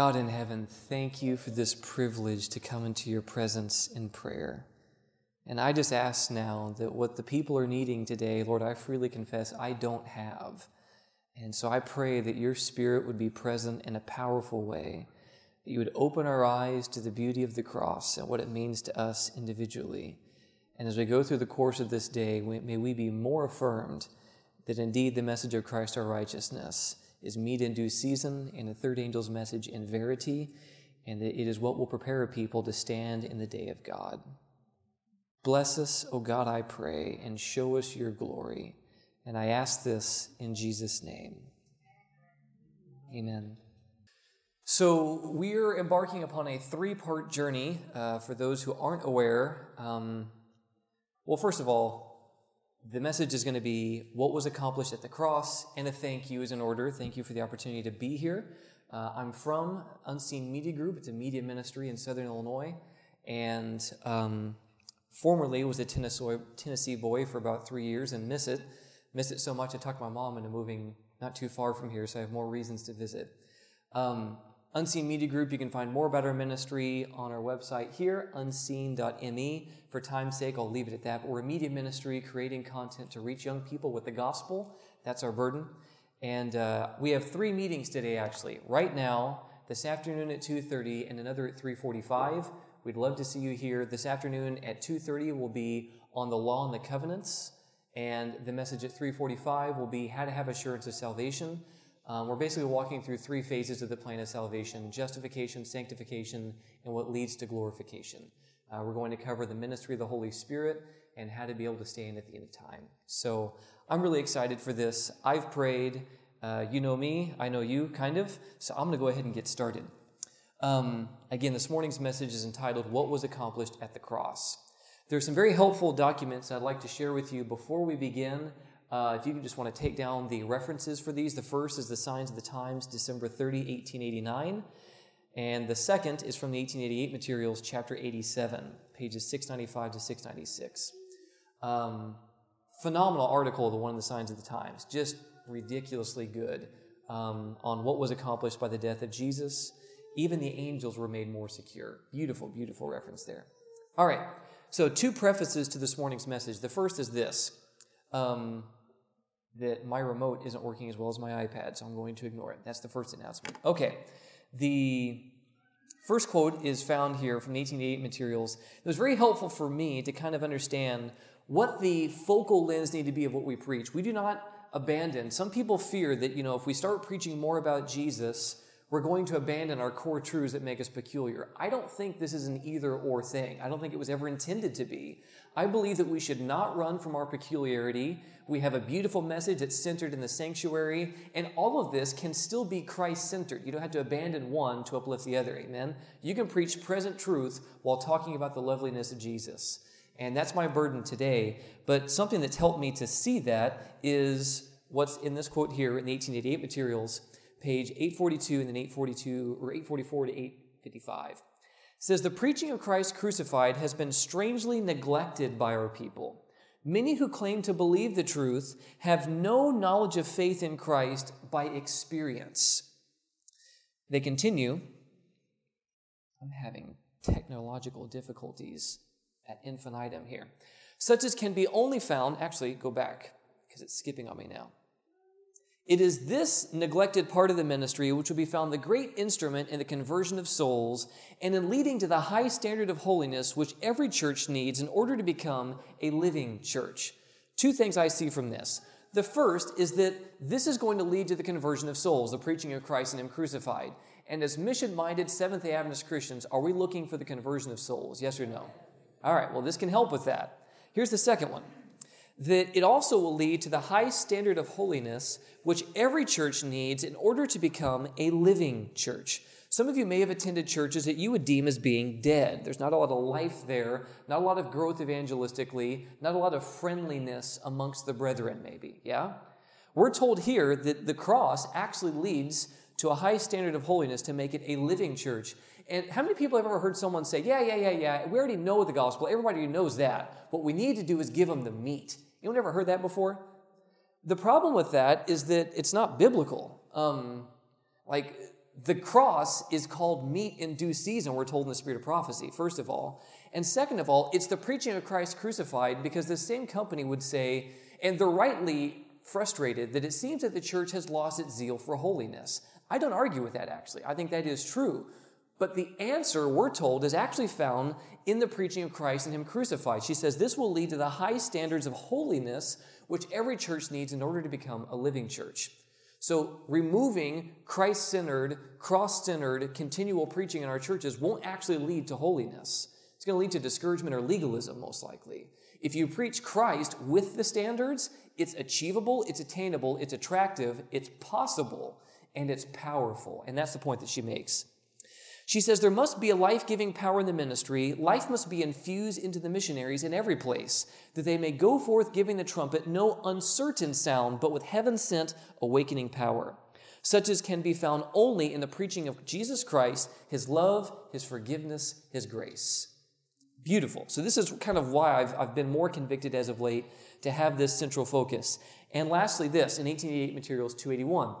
God in heaven, thank you for this privilege to come into your presence in prayer. And I just ask now that what the people are needing today, Lord, I freely confess I don't have. And so I pray that your spirit would be present in a powerful way, that you would open our eyes to the beauty of the cross and what it means to us individually. And as we go through the course of this day, may we be more affirmed that indeed the message of Christ our righteousness is meat in due season, and the third angel's message in verity, and that it is what will prepare a people to stand in the day of God. Bless us, O God, I pray, and show us your glory. And I ask this in Jesus' name. Amen. So, we're embarking upon a three part journey uh, for those who aren't aware. Um, well, first of all, the message is going to be what was accomplished at the cross, and a thank you is in order. Thank you for the opportunity to be here. Uh, I'm from Unseen Media Group. It's a media ministry in Southern Illinois, and um, formerly was a Tennessee, Tennessee boy for about three years and miss it. Miss it so much I talked my mom into moving not too far from here, so I have more reasons to visit. Um, Unseen Media Group, you can find more about our ministry on our website here, unseen.me. For time's sake, I'll leave it at that. We're a media ministry creating content to reach young people with the gospel. That's our burden. And uh, we have three meetings today, actually. Right now, this afternoon at 2.30 and another at 3.45. We'd love to see you here. This afternoon at 2.30 will be on the law and the covenants. And the message at 3.45 will be how to have assurance of salvation. Um, we're basically walking through three phases of the plan of salvation justification, sanctification, and what leads to glorification. Uh, we're going to cover the ministry of the Holy Spirit and how to be able to stand at the end of time. So I'm really excited for this. I've prayed. Uh, you know me, I know you, kind of. So I'm going to go ahead and get started. Um, again, this morning's message is entitled What Was Accomplished at the Cross. There are some very helpful documents I'd like to share with you before we begin. Uh, if you just want to take down the references for these, the first is the Signs of the Times, December 30, 1889. And the second is from the 1888 materials, chapter 87, pages 695 to 696. Um, phenomenal article, the one in the Signs of the Times, just ridiculously good um, on what was accomplished by the death of Jesus. Even the angels were made more secure. Beautiful, beautiful reference there. All right, so two prefaces to this morning's message. The first is this. Um, that my remote isn't working as well as my iPad, so I'm going to ignore it. That's the first announcement. Okay, the first quote is found here from the 1888 materials. It was very helpful for me to kind of understand what the focal lens need to be of what we preach. We do not abandon. Some people fear that, you know, if we start preaching more about Jesus, we're going to abandon our core truths that make us peculiar. I don't think this is an either or thing. I don't think it was ever intended to be. I believe that we should not run from our peculiarity. We have a beautiful message that's centered in the sanctuary, and all of this can still be Christ centered. You don't have to abandon one to uplift the other. Amen? You can preach present truth while talking about the loveliness of Jesus. And that's my burden today. But something that's helped me to see that is what's in this quote here in the 1888 materials, page 842 and then 842 or 844 to 855 says the preaching of Christ crucified has been strangely neglected by our people. Many who claim to believe the truth have no knowledge of faith in Christ by experience. They continue, I'm having technological difficulties at infinitum here, such as can be only found, actually, go back because it's skipping on me now. It is this neglected part of the ministry which will be found the great instrument in the conversion of souls and in leading to the high standard of holiness which every church needs in order to become a living church. Two things I see from this. The first is that this is going to lead to the conversion of souls, the preaching of Christ and Him crucified. And as mission minded Seventh day Adventist Christians, are we looking for the conversion of souls? Yes or no? All right, well, this can help with that. Here's the second one that it also will lead to the high standard of holiness which every church needs in order to become a living church. Some of you may have attended churches that you would deem as being dead. There's not a lot of life there, not a lot of growth evangelistically, not a lot of friendliness amongst the brethren, maybe. Yeah? We're told here that the cross actually leads to a high standard of holiness to make it a living church. And how many people have ever heard someone say, Yeah, yeah, yeah, yeah, we already know the gospel. Everybody knows that. What we need to do is give them the meat. Anyone ever heard that before? The problem with that is that it's not biblical. Um, like, the cross is called meat in due season, we're told in the spirit of prophecy, first of all. And second of all, it's the preaching of Christ crucified because the same company would say, and they're rightly frustrated, that it seems that the church has lost its zeal for holiness. I don't argue with that, actually. I think that is true. But the answer, we're told, is actually found in the preaching of Christ and Him crucified. She says this will lead to the high standards of holiness which every church needs in order to become a living church. So, removing Christ centered, cross centered, continual preaching in our churches won't actually lead to holiness. It's going to lead to discouragement or legalism, most likely. If you preach Christ with the standards, it's achievable, it's attainable, it's attractive, it's possible, and it's powerful. And that's the point that she makes. She says there must be a life giving power in the ministry. Life must be infused into the missionaries in every place, that they may go forth giving the trumpet no uncertain sound, but with heaven sent awakening power, such as can be found only in the preaching of Jesus Christ, his love, his forgiveness, his grace. Beautiful. So, this is kind of why I've, I've been more convicted as of late to have this central focus. And lastly, this in 1888 Materials 281.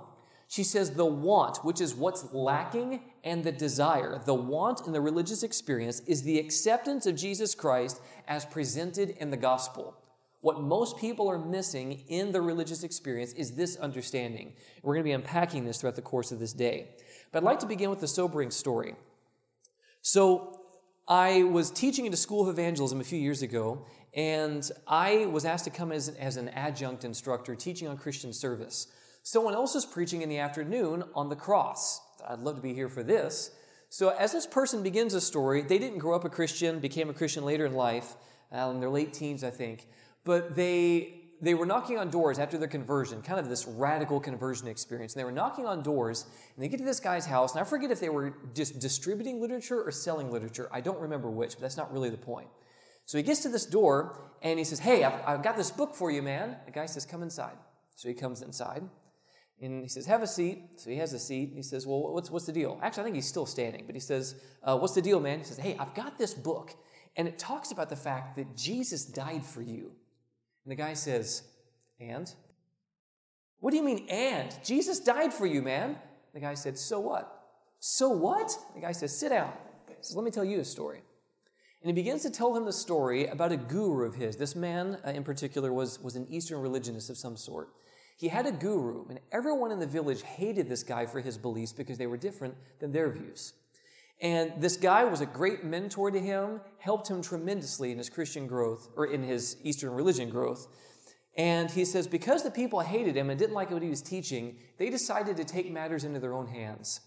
She says the want, which is what's lacking, and the desire, the want in the religious experience, is the acceptance of Jesus Christ as presented in the gospel. What most people are missing in the religious experience is this understanding. We're going to be unpacking this throughout the course of this day. But I'd like to begin with a sobering story. So, I was teaching at a school of evangelism a few years ago, and I was asked to come as, as an adjunct instructor teaching on Christian service. Someone else is preaching in the afternoon on the cross. I'd love to be here for this. So, as this person begins a story, they didn't grow up a Christian, became a Christian later in life, uh, in their late teens, I think, but they they were knocking on doors after their conversion, kind of this radical conversion experience. And they were knocking on doors, and they get to this guy's house, and I forget if they were just distributing literature or selling literature. I don't remember which, but that's not really the point. So he gets to this door, and he says, Hey, I've, I've got this book for you, man. The guy says, Come inside. So he comes inside. And he says, Have a seat. So he has a seat. He says, Well, what's, what's the deal? Actually, I think he's still standing, but he says, uh, What's the deal, man? He says, Hey, I've got this book, and it talks about the fact that Jesus died for you. And the guy says, And? What do you mean, and? Jesus died for you, man. The guy said, So what? So what? The guy says, Sit down. He says, Let me tell you a story. And he begins to tell him the story about a guru of his. This man, uh, in particular, was, was an Eastern religionist of some sort. He had a guru, and everyone in the village hated this guy for his beliefs because they were different than their views. And this guy was a great mentor to him, helped him tremendously in his Christian growth, or in his Eastern religion growth. And he says, because the people hated him and didn't like what he was teaching, they decided to take matters into their own hands.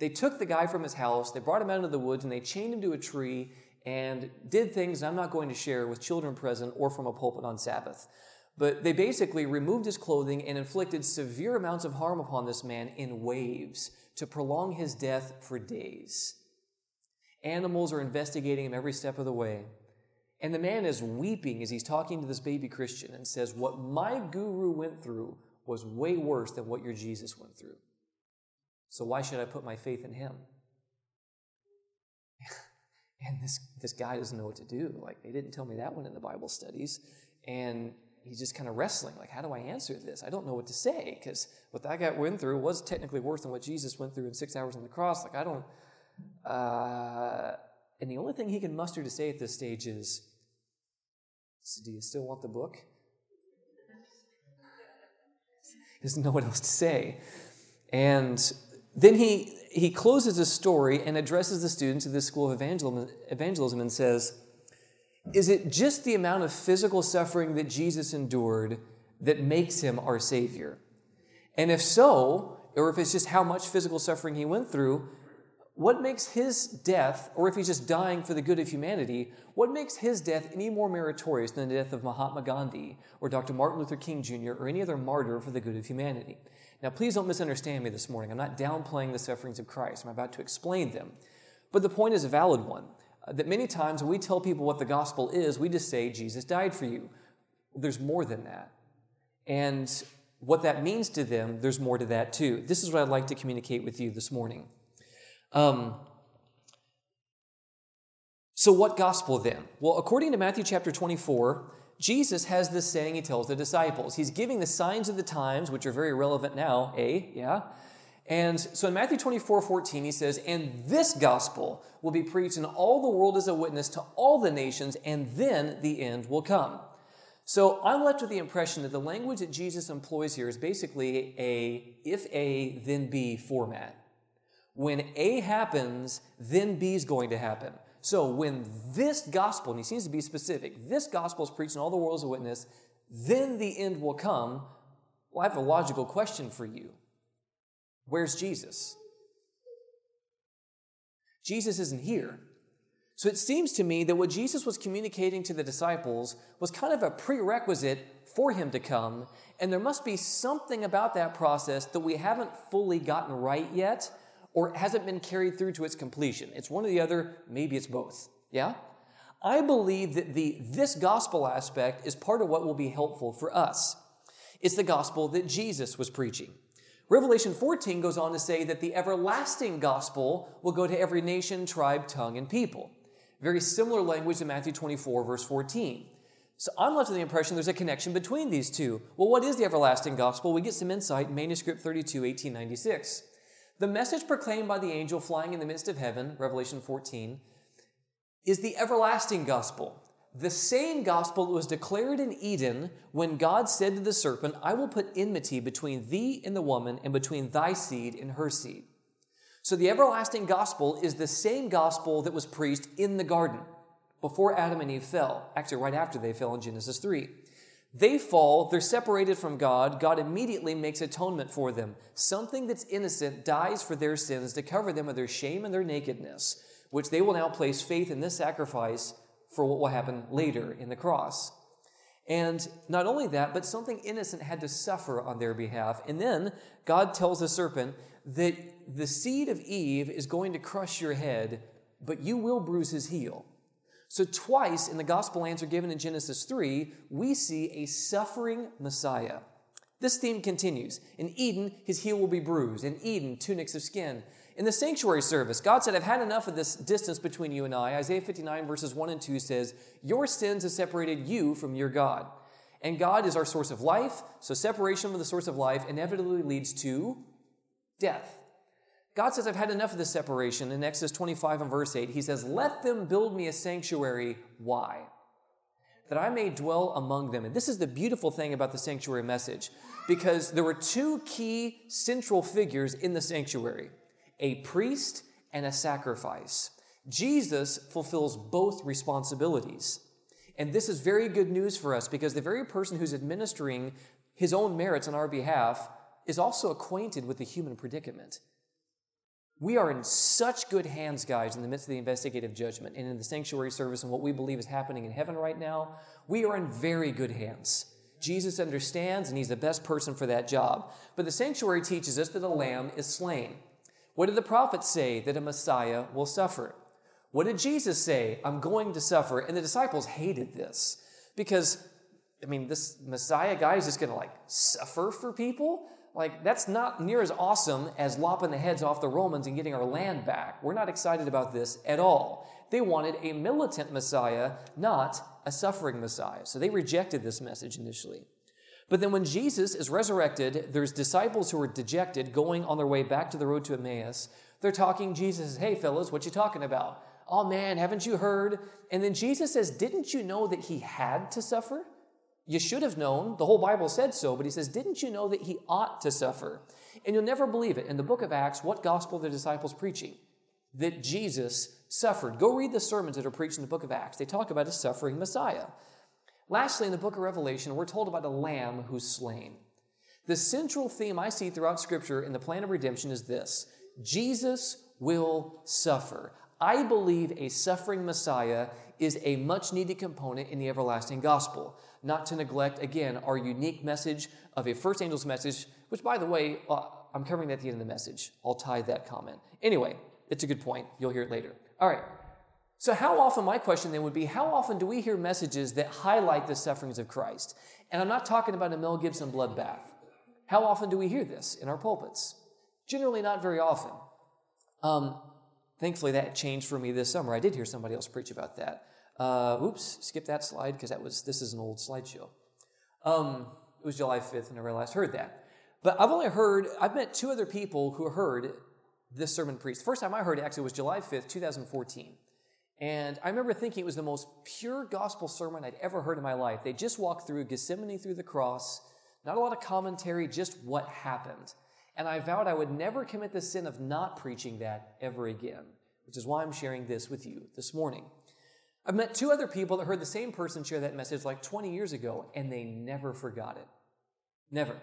They took the guy from his house, they brought him out into the woods, and they chained him to a tree and did things I'm not going to share with children present or from a pulpit on Sabbath. But they basically removed his clothing and inflicted severe amounts of harm upon this man in waves to prolong his death for days. Animals are investigating him every step of the way. And the man is weeping as he's talking to this baby Christian and says, What my guru went through was way worse than what your Jesus went through. So why should I put my faith in him? and this, this guy doesn't know what to do. Like, they didn't tell me that one in the Bible studies. And he's just kind of wrestling like how do i answer this? I don't know what to say because what that guy went through was technically worse than what jesus went through in six hours on the cross like i don't uh, and the only thing he can muster to say at this stage is do you still want the book? He doesn't know what else to say. And then he he closes his story and addresses the students of this school of evangelism, evangelism and says is it just the amount of physical suffering that Jesus endured that makes him our Savior? And if so, or if it's just how much physical suffering he went through, what makes his death, or if he's just dying for the good of humanity, what makes his death any more meritorious than the death of Mahatma Gandhi or Dr. Martin Luther King Jr. or any other martyr for the good of humanity? Now, please don't misunderstand me this morning. I'm not downplaying the sufferings of Christ. I'm about to explain them. But the point is a valid one that many times when we tell people what the gospel is, we just say, Jesus died for you. There's more than that. And what that means to them, there's more to that too. This is what I'd like to communicate with you this morning. Um, so, what gospel then? Well, according to Matthew chapter 24, Jesus has this saying he tells the disciples. He's giving the signs of the times, which are very relevant now, eh? Yeah? And so in Matthew 24, 14, he says, And this gospel will be preached in all the world as a witness to all the nations, and then the end will come. So I'm left with the impression that the language that Jesus employs here is basically a if A, then B format. When A happens, then B is going to happen. So when this gospel, and he seems to be specific, this gospel is preached in all the world as a witness, then the end will come. Well, I have a logical question for you. Where's Jesus? Jesus isn't here. So it seems to me that what Jesus was communicating to the disciples was kind of a prerequisite for him to come, and there must be something about that process that we haven't fully gotten right yet or hasn't been carried through to its completion. It's one or the other, maybe it's both. Yeah? I believe that the this gospel aspect is part of what will be helpful for us. It's the gospel that Jesus was preaching. Revelation 14 goes on to say that the everlasting gospel will go to every nation, tribe, tongue, and people. Very similar language to Matthew 24, verse 14. So I'm left with the impression there's a connection between these two. Well, what is the everlasting gospel? We get some insight in manuscript 32, 1896. The message proclaimed by the angel flying in the midst of heaven, Revelation 14, is the everlasting gospel. The same gospel was declared in Eden when God said to the serpent, I will put enmity between thee and the woman, and between thy seed and her seed. So the everlasting gospel is the same gospel that was preached in the garden before Adam and Eve fell, actually, right after they fell in Genesis 3. They fall, they're separated from God. God immediately makes atonement for them. Something that's innocent dies for their sins to cover them of their shame and their nakedness, which they will now place faith in this sacrifice for what will happen later in the cross. And not only that, but something innocent had to suffer on their behalf. And then God tells the serpent, that the seed of Eve is going to crush your head, but you will bruise his heel. So, twice in the gospel answer given in Genesis 3, we see a suffering Messiah. This theme continues. In Eden, his heel will be bruised. In Eden, tunics of skin. In the sanctuary service, God said, I've had enough of this distance between you and I. Isaiah 59, verses 1 and 2 says, Your sins have separated you from your God. And God is our source of life, so separation from the source of life inevitably leads to death. God says, I've had enough of this separation. In Exodus 25 and verse 8, he says, Let them build me a sanctuary. Why? That I may dwell among them. And this is the beautiful thing about the sanctuary message, because there were two key central figures in the sanctuary a priest and a sacrifice. Jesus fulfills both responsibilities. And this is very good news for us because the very person who's administering his own merits on our behalf is also acquainted with the human predicament. We are in such good hands, guys, in the midst of the investigative judgment and in the sanctuary service and what we believe is happening in heaven right now. We are in very good hands. Jesus understands, and he's the best person for that job. But the sanctuary teaches us that a lamb is slain. What did the prophets say? That a Messiah will suffer. What did Jesus say? I'm going to suffer. And the disciples hated this because, I mean, this Messiah guy is just going to like suffer for people. Like, that's not near as awesome as lopping the heads off the Romans and getting our land back. We're not excited about this at all. They wanted a militant Messiah, not a suffering Messiah. So they rejected this message initially. But then when Jesus is resurrected, there's disciples who are dejected going on their way back to the road to Emmaus. They're talking, Jesus says, Hey, fellas, what you talking about? Oh man, haven't you heard? And then Jesus says, Didn't you know that he had to suffer? You should have known. The whole Bible said so, but he says, Didn't you know that he ought to suffer? And you'll never believe it. In the book of Acts, what gospel are the disciples preaching? That Jesus suffered. Go read the sermons that are preached in the book of Acts. They talk about a suffering Messiah. Lastly, in the book of Revelation, we're told about a lamb who's slain. The central theme I see throughout Scripture in the plan of redemption is this Jesus will suffer. I believe a suffering Messiah is a much needed component in the everlasting gospel not to neglect, again, our unique message of a first angel's message, which, by the way, uh, I'm covering that at the end of the message. I'll tie that comment. Anyway, it's a good point. You'll hear it later. All right. So, how often, my question then would be, how often do we hear messages that highlight the sufferings of Christ? And I'm not talking about a Mel Gibson bloodbath. How often do we hear this in our pulpits? Generally, not very often. Um, thankfully, that changed for me this summer. I did hear somebody else preach about that. Uh, oops, skip that slide because that was this is an old slideshow. Um, it was July 5th, and I last heard that. But I've only heard, I've met two other people who heard this sermon preached. The first time I heard it actually was July 5th, 2014. And I remember thinking it was the most pure gospel sermon I'd ever heard in my life. They just walked through Gethsemane through the cross, not a lot of commentary, just what happened. And I vowed I would never commit the sin of not preaching that ever again, which is why I'm sharing this with you this morning. I've met two other people that heard the same person share that message like 20 years ago, and they never forgot it. Never.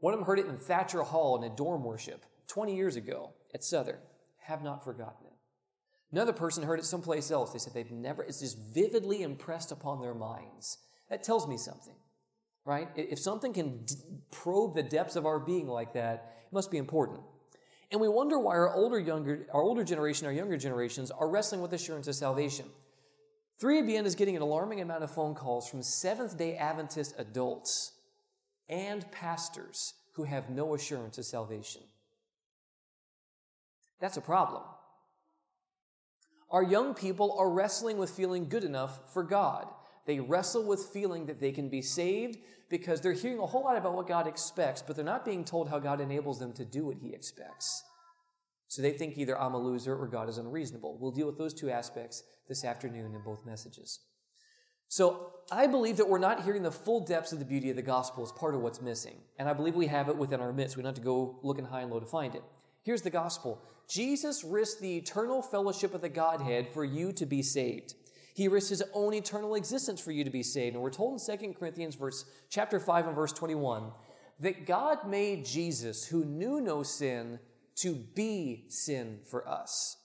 One of them heard it in Thatcher Hall in a dorm worship 20 years ago at Southern. Have not forgotten it. Another person heard it someplace else. They said they've never, it's just vividly impressed upon their minds. That tells me something, right? If something can d- probe the depths of our being like that, it must be important. And we wonder why our older, younger, our older generation, our younger generations are wrestling with assurance of salvation. 3ABN is getting an alarming amount of phone calls from Seventh day Adventist adults and pastors who have no assurance of salvation. That's a problem. Our young people are wrestling with feeling good enough for God. They wrestle with feeling that they can be saved because they're hearing a whole lot about what God expects, but they're not being told how God enables them to do what He expects. So they think either I'm a loser or God is unreasonable. We'll deal with those two aspects this afternoon in both messages. So I believe that we're not hearing the full depths of the beauty of the gospel as part of what's missing. And I believe we have it within our midst. We don't have to go looking high and low to find it. Here's the gospel Jesus risked the eternal fellowship of the Godhead for you to be saved. He risked his own eternal existence for you to be saved. And we're told in 2 Corinthians verse chapter 5 and verse 21 that God made Jesus, who knew no sin, to be sin for us,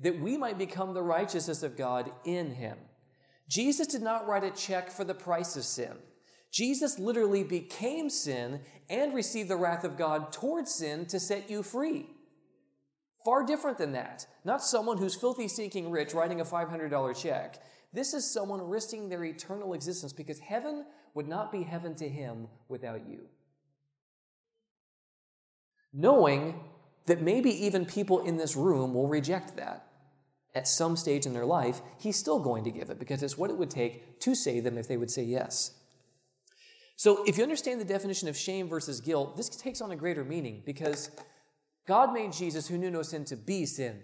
that we might become the righteousness of God in him. Jesus did not write a check for the price of sin. Jesus literally became sin and received the wrath of God towards sin to set you free. Far different than that. Not someone who's filthy seeking rich writing a $500 check. This is someone risking their eternal existence because heaven would not be heaven to him without you. Knowing that maybe even people in this room will reject that at some stage in their life, he's still going to give it because it's what it would take to save them if they would say yes. So, if you understand the definition of shame versus guilt, this takes on a greater meaning because God made Jesus, who knew no sin, to be sin.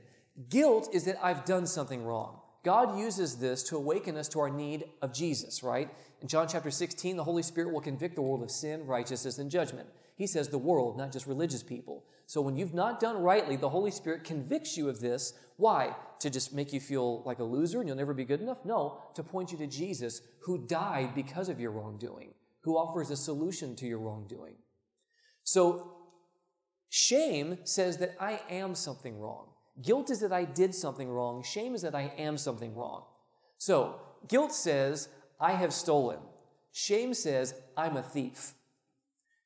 Guilt is that I've done something wrong. God uses this to awaken us to our need of Jesus, right? In John chapter 16, the Holy Spirit will convict the world of sin, righteousness, and judgment. He says the world, not just religious people. So when you've not done rightly, the Holy Spirit convicts you of this. Why? To just make you feel like a loser and you'll never be good enough? No, to point you to Jesus, who died because of your wrongdoing, who offers a solution to your wrongdoing. So Shame says that I am something wrong. Guilt is that I did something wrong. Shame is that I am something wrong. So, guilt says, I have stolen. Shame says, I'm a thief.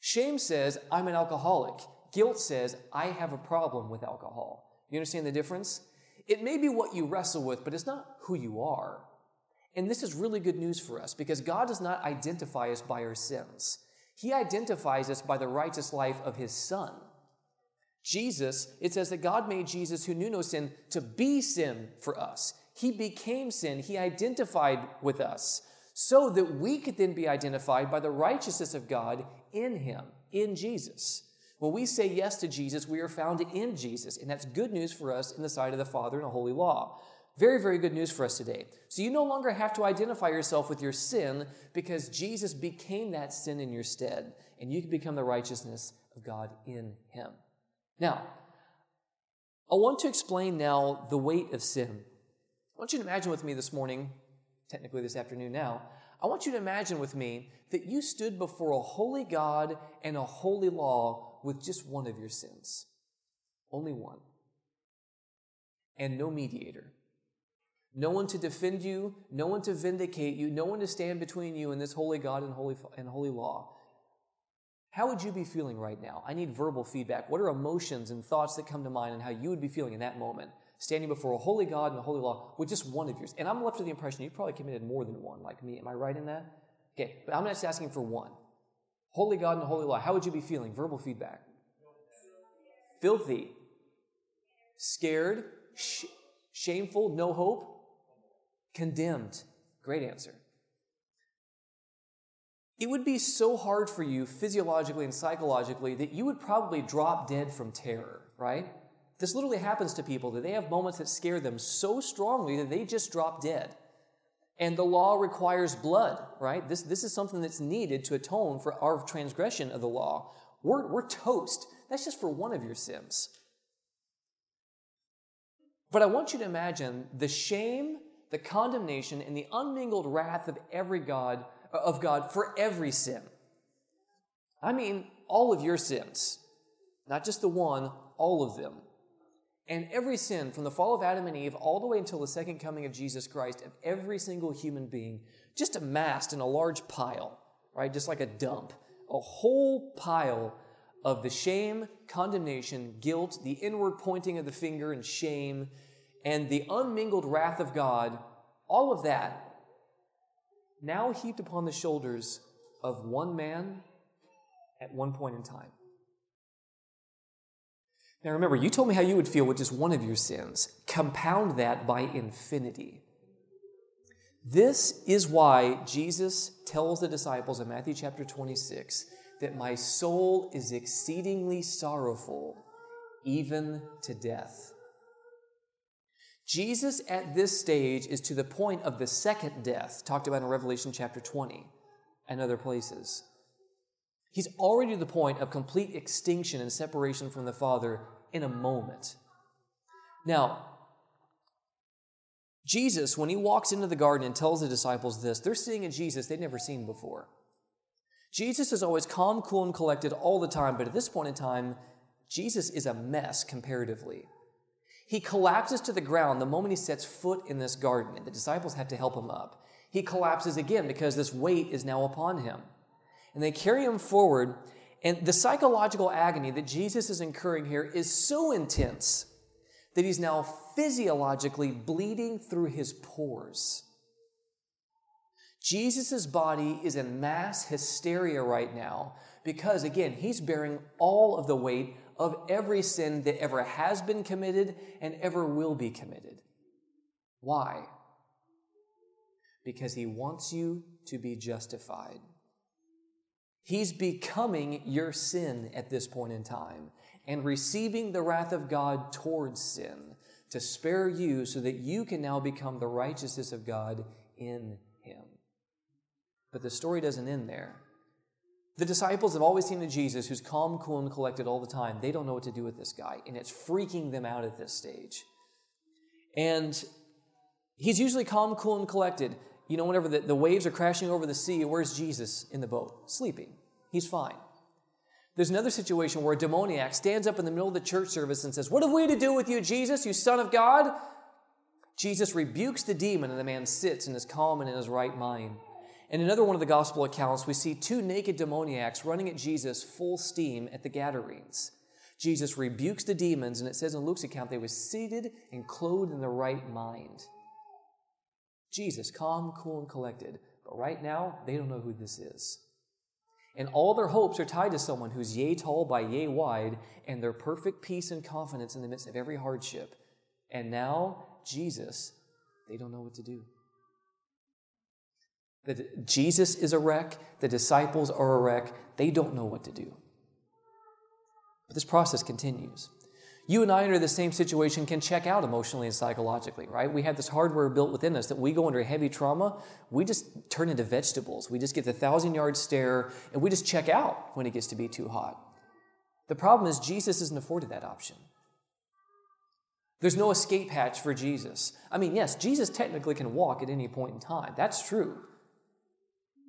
Shame says, I'm an alcoholic. Guilt says, I have a problem with alcohol. You understand the difference? It may be what you wrestle with, but it's not who you are. And this is really good news for us because God does not identify us by our sins. He identifies us by the righteous life of His Son. Jesus, it says that God made Jesus, who knew no sin, to be sin for us. He became sin. He identified with us so that we could then be identified by the righteousness of God in Him, in Jesus. When we say yes to Jesus, we are found in Jesus, and that's good news for us in the sight of the Father and the holy law. Very, very good news for us today. So you no longer have to identify yourself with your sin because Jesus became that sin in your stead, and you can become the righteousness of God in Him. Now, I want to explain now the weight of sin. I want you to imagine with me this morning, technically this afternoon now, I want you to imagine with me that you stood before a holy God and a holy law with just one of your sins. Only one. And no mediator. No one to defend you, no one to vindicate you, no one to stand between you and this holy God and holy, and holy law. How would you be feeling right now? I need verbal feedback. What are emotions and thoughts that come to mind and how you would be feeling in that moment, standing before a holy God and a holy law with just one of yours? And I'm left with the impression you've probably committed more than one, like me. Am I right in that? Okay, but I'm just asking for one. Holy God and the holy law. How would you be feeling? Verbal feedback. Filthy. Scared. Sh- shameful. No hope. Condemned. Great answer. It would be so hard for you physiologically and psychologically that you would probably drop dead from terror, right? This literally happens to people that they have moments that scare them so strongly that they just drop dead. And the law requires blood, right? This, this is something that's needed to atone for our transgression of the law. We're, we're toast. That's just for one of your sins. But I want you to imagine the shame, the condemnation, and the unmingled wrath of every God of God for every sin. I mean, all of your sins, not just the one, all of them. And every sin from the fall of Adam and Eve all the way until the second coming of Jesus Christ of every single human being, just amassed in a large pile, right? Just like a dump, a whole pile of the shame, condemnation, guilt, the inward pointing of the finger and shame, and the unmingled wrath of God, all of that now heaped upon the shoulders of one man at one point in time. Now remember, you told me how you would feel with just one of your sins. Compound that by infinity. This is why Jesus tells the disciples in Matthew chapter 26 that my soul is exceedingly sorrowful, even to death. Jesus at this stage is to the point of the second death, talked about in Revelation chapter 20 and other places. He's already to the point of complete extinction and separation from the Father in a moment. Now, Jesus, when he walks into the garden and tells the disciples this, they're seeing a Jesus they'd never seen before. Jesus is always calm, cool, and collected all the time, but at this point in time, Jesus is a mess comparatively. He collapses to the ground the moment he sets foot in this garden, and the disciples have to help him up. He collapses again because this weight is now upon him. And they carry him forward, and the psychological agony that Jesus is incurring here is so intense that he's now physiologically bleeding through his pores. Jesus' body is in mass hysteria right now because, again, he's bearing all of the weight of every sin that ever has been committed and ever will be committed. Why? Because he wants you to be justified. He's becoming your sin at this point in time and receiving the wrath of God towards sin to spare you so that you can now become the righteousness of God in Him. But the story doesn't end there. The disciples have always seen a Jesus who's calm, cool, and collected all the time. They don't know what to do with this guy, and it's freaking them out at this stage. And he's usually calm, cool, and collected. You know, whenever the, the waves are crashing over the sea, where's Jesus in the boat? Sleeping. He's fine. There's another situation where a demoniac stands up in the middle of the church service and says, What have we to do with you, Jesus, you Son of God? Jesus rebukes the demon, and the man sits and is calm and in his right mind. In another one of the gospel accounts, we see two naked demoniacs running at Jesus full steam at the Gadarenes. Jesus rebukes the demons, and it says in Luke's account they were seated and clothed in the right mind. Jesus, calm, cool, and collected. But right now, they don't know who this is. And all their hopes are tied to someone who's yea tall by yea wide, and their perfect peace and confidence in the midst of every hardship. And now, Jesus, they don't know what to do. That Jesus is a wreck, the disciples are a wreck, they don't know what to do. But this process continues. You and I, under the same situation, can check out emotionally and psychologically, right? We have this hardware built within us that we go under heavy trauma, we just turn into vegetables. We just get the thousand yard stare and we just check out when it gets to be too hot. The problem is, Jesus isn't afforded that option. There's no escape hatch for Jesus. I mean, yes, Jesus technically can walk at any point in time. That's true.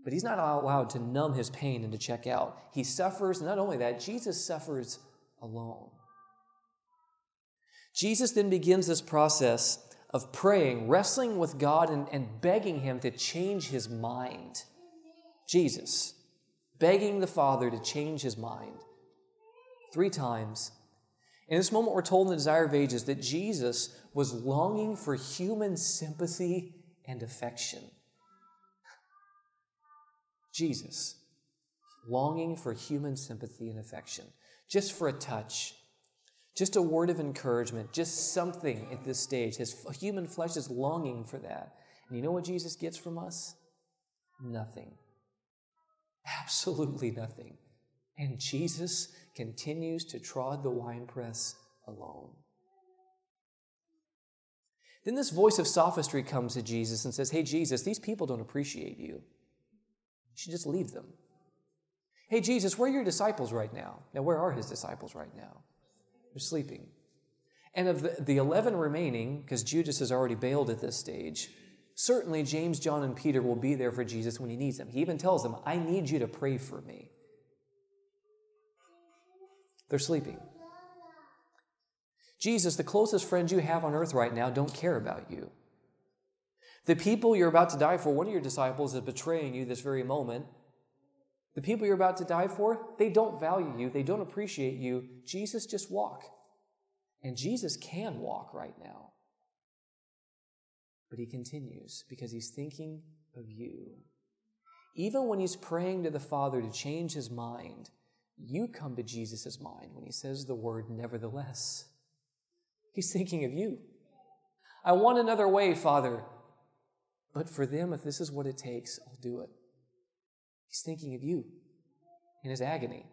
But he's not allowed to numb his pain and to check out. He suffers, not only that, Jesus suffers alone. Jesus then begins this process of praying, wrestling with God, and, and begging Him to change His mind. Jesus, begging the Father to change His mind. Three times. In this moment, we're told in the Desire of Ages that Jesus was longing for human sympathy and affection. Jesus, longing for human sympathy and affection, just for a touch, just a word of encouragement, just something at this stage. His human flesh is longing for that. And you know what Jesus gets from us? Nothing. Absolutely nothing. And Jesus continues to trod the winepress alone. Then this voice of sophistry comes to Jesus and says, Hey, Jesus, these people don't appreciate you. Should just leave them. Hey, Jesus, where are your disciples right now? Now, where are his disciples right now? They're sleeping. And of the, the 11 remaining, because Judas has already bailed at this stage, certainly James, John, and Peter will be there for Jesus when he needs them. He even tells them, I need you to pray for me. They're sleeping. Jesus, the closest friends you have on earth right now, don't care about you. The people you're about to die for, one of your disciples is betraying you this very moment. The people you're about to die for, they don't value you, they don't appreciate you. Jesus, just walk. And Jesus can walk right now. But he continues because he's thinking of you. Even when he's praying to the Father to change his mind, you come to Jesus' mind when he says the word nevertheless. He's thinking of you. I want another way, Father. But for them, if this is what it takes, I'll do it. He's thinking of you in his agony.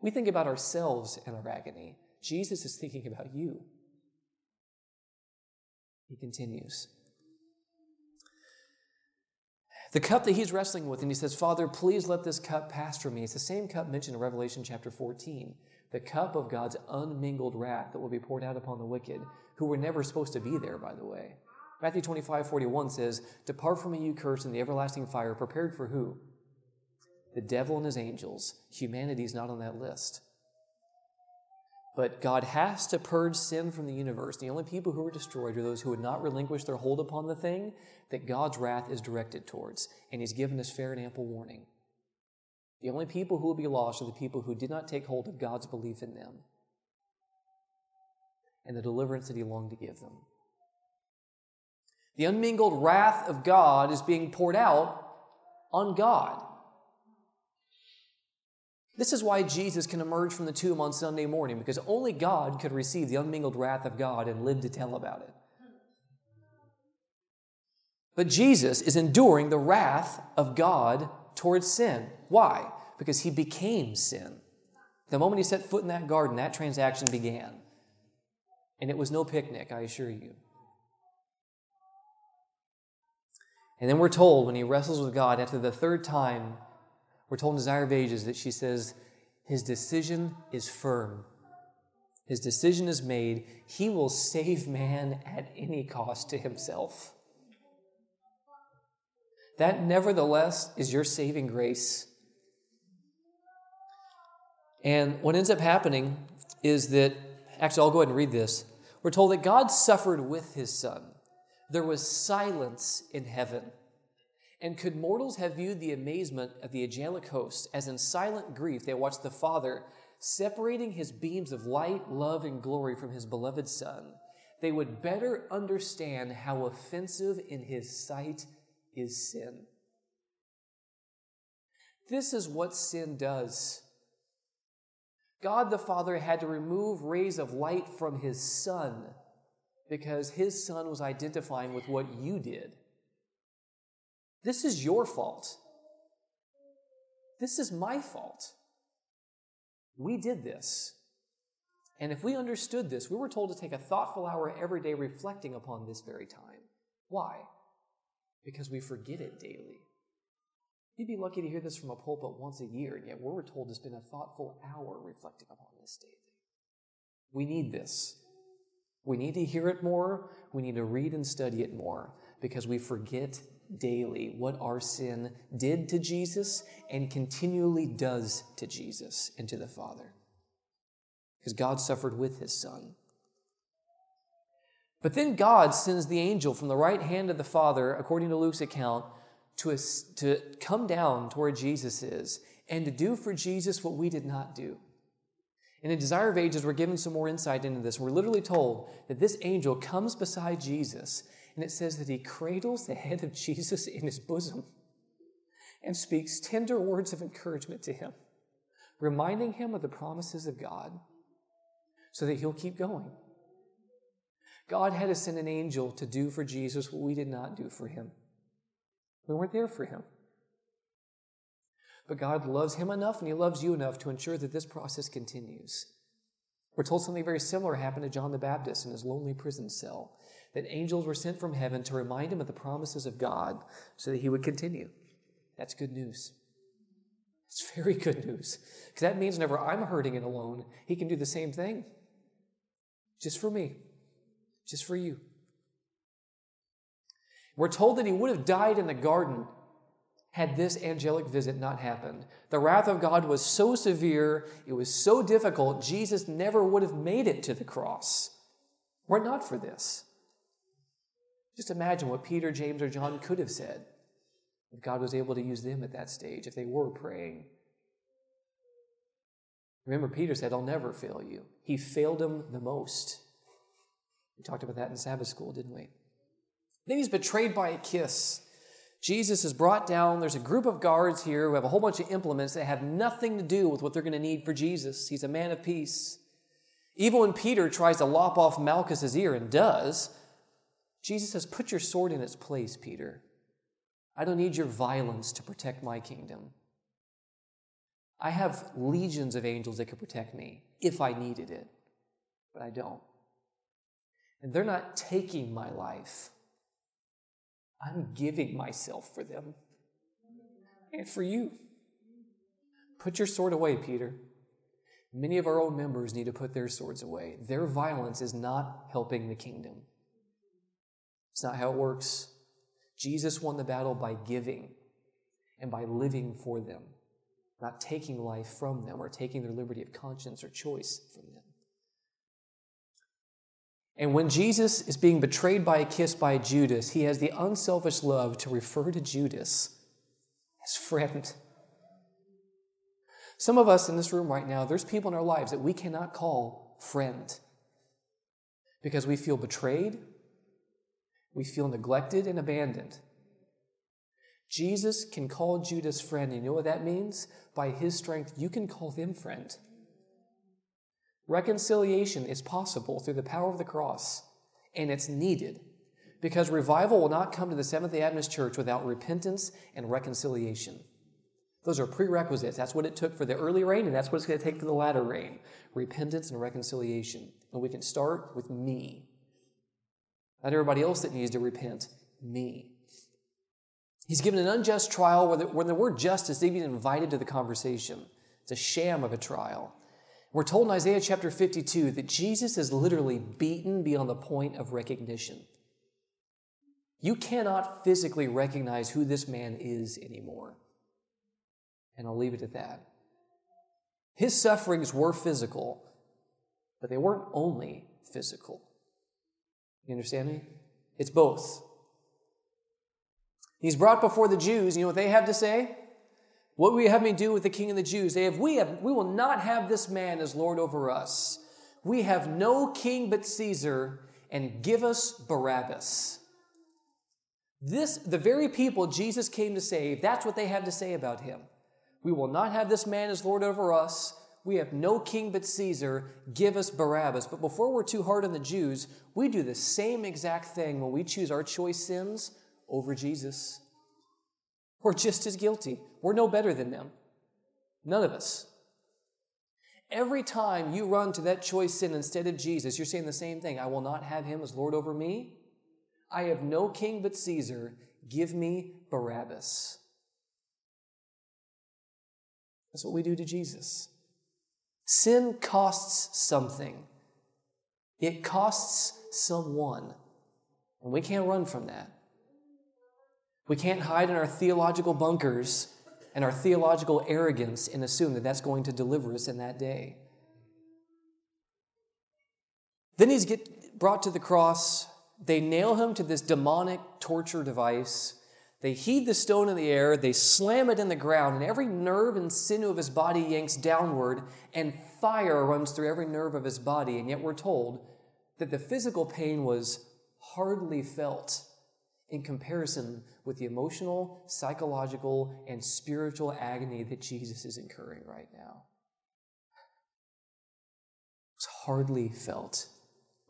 We think about ourselves in our agony. Jesus is thinking about you. He continues. The cup that he's wrestling with, and he says, Father, please let this cup pass from me. It's the same cup mentioned in Revelation chapter 14, the cup of God's unmingled wrath that will be poured out upon the wicked, who were never supposed to be there, by the way. Matthew 25, 41 says, Depart from me, you cursed, in the everlasting fire, prepared for who? The devil and his angels. Humanity is not on that list. But God has to purge sin from the universe. The only people who are destroyed are those who would not relinquish their hold upon the thing that God's wrath is directed towards. And He's given us fair and ample warning. The only people who will be lost are the people who did not take hold of God's belief in them and the deliverance that He longed to give them. The unmingled wrath of God is being poured out on God. This is why Jesus can emerge from the tomb on Sunday morning, because only God could receive the unmingled wrath of God and live to tell about it. But Jesus is enduring the wrath of God towards sin. Why? Because he became sin. The moment he set foot in that garden, that transaction began. And it was no picnic, I assure you. And then we're told when he wrestles with God after the third time we're told in Desire of Ages that she says, His decision is firm. His decision is made. He will save man at any cost to himself. That, nevertheless, is your saving grace. And what ends up happening is that, actually, I'll go ahead and read this. We're told that God suffered with his son. There was silence in heaven. And could mortals have viewed the amazement of the angelic host as in silent grief they watched the Father separating his beams of light, love, and glory from his beloved Son, they would better understand how offensive in his sight is sin. This is what sin does. God the Father had to remove rays of light from his Son because his Son was identifying with what you did. This is your fault. This is my fault. We did this. And if we understood this, we were told to take a thoughtful hour every day reflecting upon this very time. Why? Because we forget it daily. You'd be lucky to hear this from a pulpit once a year, and yet we're told to spend a thoughtful hour reflecting upon this daily. We need this. We need to hear it more. We need to read and study it more because we forget daily what our sin did to Jesus and continually does to Jesus and to the Father. Because God suffered with his Son. But then God sends the angel from the right hand of the Father, according to Luke's account, to, to come down to where Jesus is and to do for Jesus what we did not do. In the Desire of Ages, we're given some more insight into this. We're literally told that this angel comes beside Jesus and it says that he cradles the head of Jesus in his bosom and speaks tender words of encouragement to him, reminding him of the promises of God so that he'll keep going. God had to send an angel to do for Jesus what we did not do for him. We weren't there for him. But God loves him enough and he loves you enough to ensure that this process continues. We're told something very similar happened to John the Baptist in his lonely prison cell that angels were sent from heaven to remind him of the promises of God so that he would continue. That's good news. It's very good news. Because that means whenever I'm hurting and alone, he can do the same thing. Just for me, just for you. We're told that he would have died in the garden had this angelic visit not happened. The wrath of God was so severe, it was so difficult, Jesus never would have made it to the cross. Were it not for this. Just imagine what Peter, James, or John could have said if God was able to use them at that stage, if they were praying. Remember, Peter said, I'll never fail you. He failed him the most. We talked about that in Sabbath school, didn't we? Then he's betrayed by a kiss. Jesus is brought down. There's a group of guards here who have a whole bunch of implements that have nothing to do with what they're going to need for Jesus. He's a man of peace. Even when Peter tries to lop off Malchus's ear and does, Jesus says, Put your sword in its place, Peter. I don't need your violence to protect my kingdom. I have legions of angels that could protect me if I needed it, but I don't. And they're not taking my life, I'm giving myself for them and for you. Put your sword away, Peter. Many of our own members need to put their swords away. Their violence is not helping the kingdom. It's not how it works. Jesus won the battle by giving and by living for them, not taking life from them or taking their liberty of conscience or choice from them. And when Jesus is being betrayed by a kiss by Judas, he has the unselfish love to refer to Judas as friend. Some of us in this room right now, there's people in our lives that we cannot call friend because we feel betrayed we feel neglected and abandoned. Jesus can call Judas friend. And you know what that means? By his strength, you can call them friend. Reconciliation is possible through the power of the cross, and it's needed because revival will not come to the Seventh day Adventist Church without repentance and reconciliation. Those are prerequisites. That's what it took for the early rain, and that's what it's going to take for the latter rain repentance and reconciliation. And we can start with me. Not everybody else that needs to repent, me. He's given an unjust trial where the, where the word justice isn't even invited to the conversation. It's a sham of a trial. We're told in Isaiah chapter 52 that Jesus is literally beaten beyond the point of recognition. You cannot physically recognize who this man is anymore. And I'll leave it at that. His sufferings were physical, but they weren't only physical. You understand me? It's both. He's brought before the Jews. You know what they have to say? What will you have me do with the king of the Jews? They have, we have, we will not have this man as Lord over us. We have no king but Caesar, and give us Barabbas. This, the very people Jesus came to save, that's what they have to say about him. We will not have this man as Lord over us. We have no king but Caesar. Give us Barabbas. But before we're too hard on the Jews, we do the same exact thing when we choose our choice sins over Jesus. We're just as guilty. We're no better than them. None of us. Every time you run to that choice sin instead of Jesus, you're saying the same thing I will not have him as Lord over me. I have no king but Caesar. Give me Barabbas. That's what we do to Jesus. Sin costs something, it costs someone. And we can't run from that. We can't hide in our theological bunkers and our theological arrogance and assume that that's going to deliver us in that day. Then he's get brought to the cross. They nail him to this demonic torture device. They heave the stone in the air, they slam it in the ground, and every nerve and sinew of his body yanks downward, and fire runs through every nerve of his body. And yet we're told that the physical pain was hardly felt in comparison with the emotional, psychological, and spiritual agony that Jesus is incurring right now. It was hardly felt,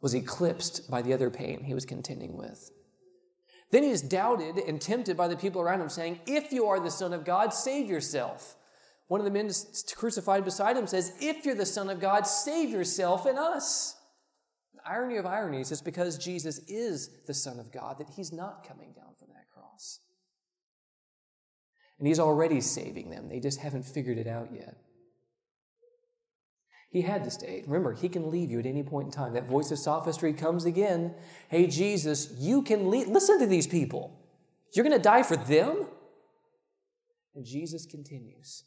was eclipsed by the other pain he was contending with. Then he is doubted and tempted by the people around him, saying, If you are the Son of God, save yourself. One of the men crucified beside him says, If you're the Son of God, save yourself and us. Irony of ironies is because Jesus is the Son of God that he's not coming down from that cross. And he's already saving them. They just haven't figured it out yet. He had to stay. Remember, he can leave you at any point in time. That voice of sophistry comes again. Hey, Jesus, you can leave. Listen to these people. You're going to die for them? And Jesus continues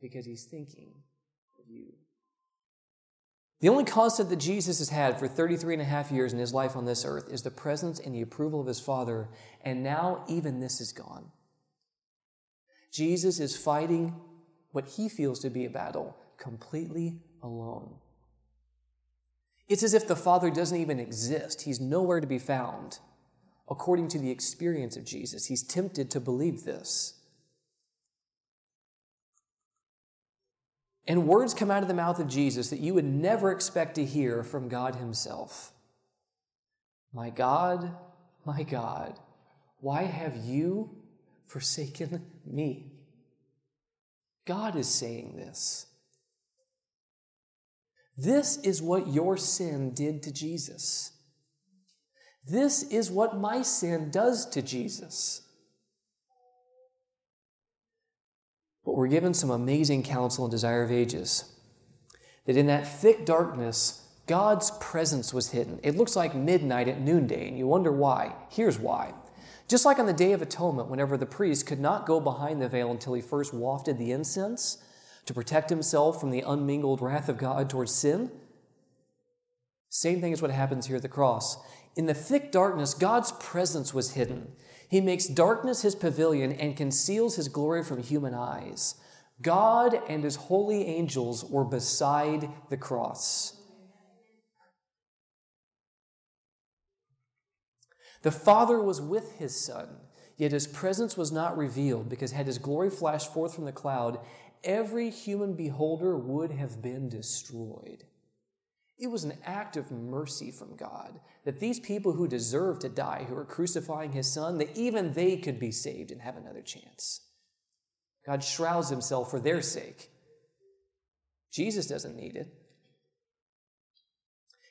because he's thinking of you. The only constant that Jesus has had for 33 and a half years in his life on this earth is the presence and the approval of his Father, and now even this is gone. Jesus is fighting what he feels to be a battle completely alone. It's as if the Father doesn't even exist, He's nowhere to be found. According to the experience of Jesus, He's tempted to believe this. And words come out of the mouth of Jesus that you would never expect to hear from God Himself. My God, my God, why have you forsaken me? God is saying this. This is what your sin did to Jesus. This is what my sin does to Jesus. But we're given some amazing counsel in Desire of Ages. That in that thick darkness, God's presence was hidden. It looks like midnight at noonday, and you wonder why. Here's why. Just like on the Day of Atonement, whenever the priest could not go behind the veil until he first wafted the incense, to protect himself from the unmingled wrath of God towards sin. Same thing is what happens here at the cross. In the thick darkness, God's presence was hidden. He makes darkness his pavilion and conceals his glory from human eyes. God and his holy angels were beside the cross. The Father was with his Son, yet his presence was not revealed because had his glory flashed forth from the cloud, every human beholder would have been destroyed. It was an act of mercy from God that these people who deserved to die, who were crucifying his son, that even they could be saved and have another chance. God shrouds himself for their sake. Jesus doesn't need it.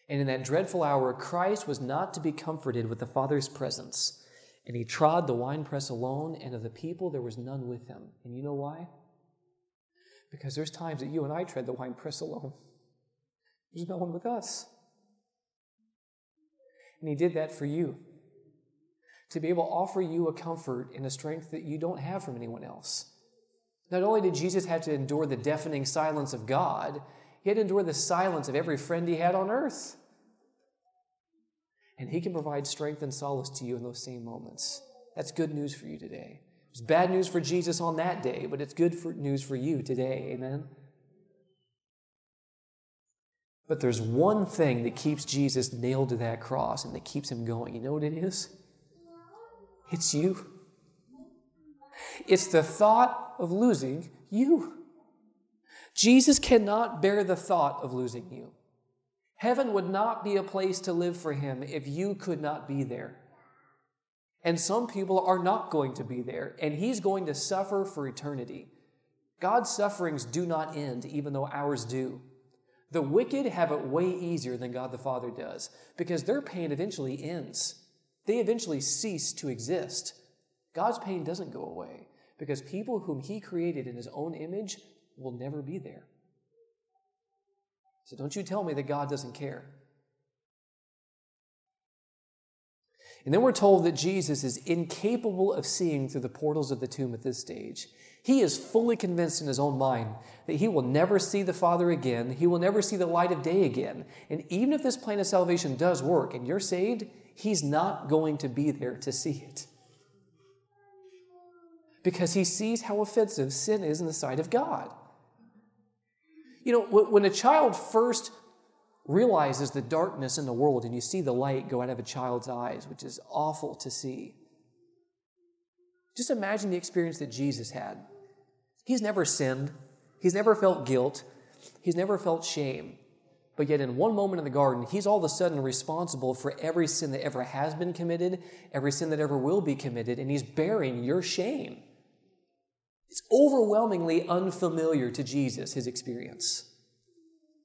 And in that dreadful hour, Christ was not to be comforted with the Father's presence. And he trod the winepress alone, and of the people there was none with him. And you know why? Because there's times that you and I tread the wine press alone. There's no one with us. And He did that for you. To be able to offer you a comfort and a strength that you don't have from anyone else. Not only did Jesus have to endure the deafening silence of God, He had to endure the silence of every friend He had on earth. And He can provide strength and solace to you in those same moments. That's good news for you today. It's bad news for Jesus on that day, but it's good for news for you today. Amen. But there's one thing that keeps Jesus nailed to that cross and that keeps him going. You know what it is? It's you. It's the thought of losing you. Jesus cannot bear the thought of losing you. Heaven would not be a place to live for him if you could not be there. And some people are not going to be there, and he's going to suffer for eternity. God's sufferings do not end, even though ours do. The wicked have it way easier than God the Father does because their pain eventually ends. They eventually cease to exist. God's pain doesn't go away because people whom He created in His own image will never be there. So don't you tell me that God doesn't care. And then we're told that Jesus is incapable of seeing through the portals of the tomb at this stage. He is fully convinced in his own mind that he will never see the Father again. He will never see the light of day again. And even if this plan of salvation does work and you're saved, he's not going to be there to see it. Because he sees how offensive sin is in the sight of God. You know, when a child first realizes the darkness in the world and you see the light go out of a child's eyes, which is awful to see. Just imagine the experience that Jesus had. He's never sinned, he's never felt guilt, he's never felt shame. But yet, in one moment in the garden, he's all of a sudden responsible for every sin that ever has been committed, every sin that ever will be committed, and he's bearing your shame. It's overwhelmingly unfamiliar to Jesus, his experience,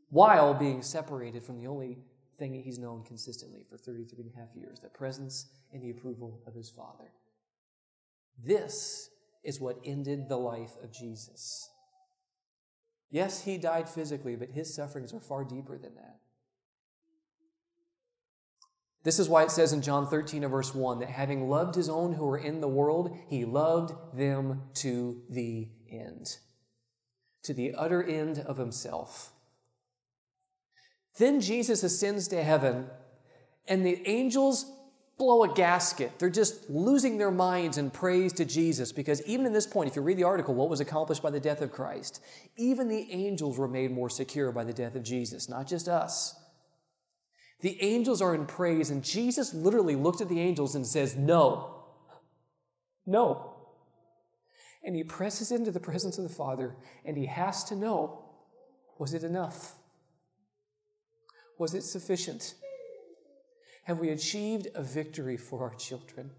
while being separated from the only thing he's known consistently for 33 and a half years the presence and the approval of his Father. This is what ended the life of Jesus. Yes, he died physically, but his sufferings are far deeper than that. This is why it says in John 13 verse 1 that having loved his own who were in the world, he loved them to the end, to the utter end of himself. Then Jesus ascends to heaven, and the angels blow a gasket. They're just losing their minds in praise to Jesus because even in this point, if you read the article, what was accomplished by the death of Christ, even the angels were made more secure by the death of Jesus, not just us. The angels are in praise, and Jesus literally looks at the angels and says, No, no. And he presses into the presence of the Father, and he has to know was it enough? Was it sufficient? Have we achieved a victory for our children?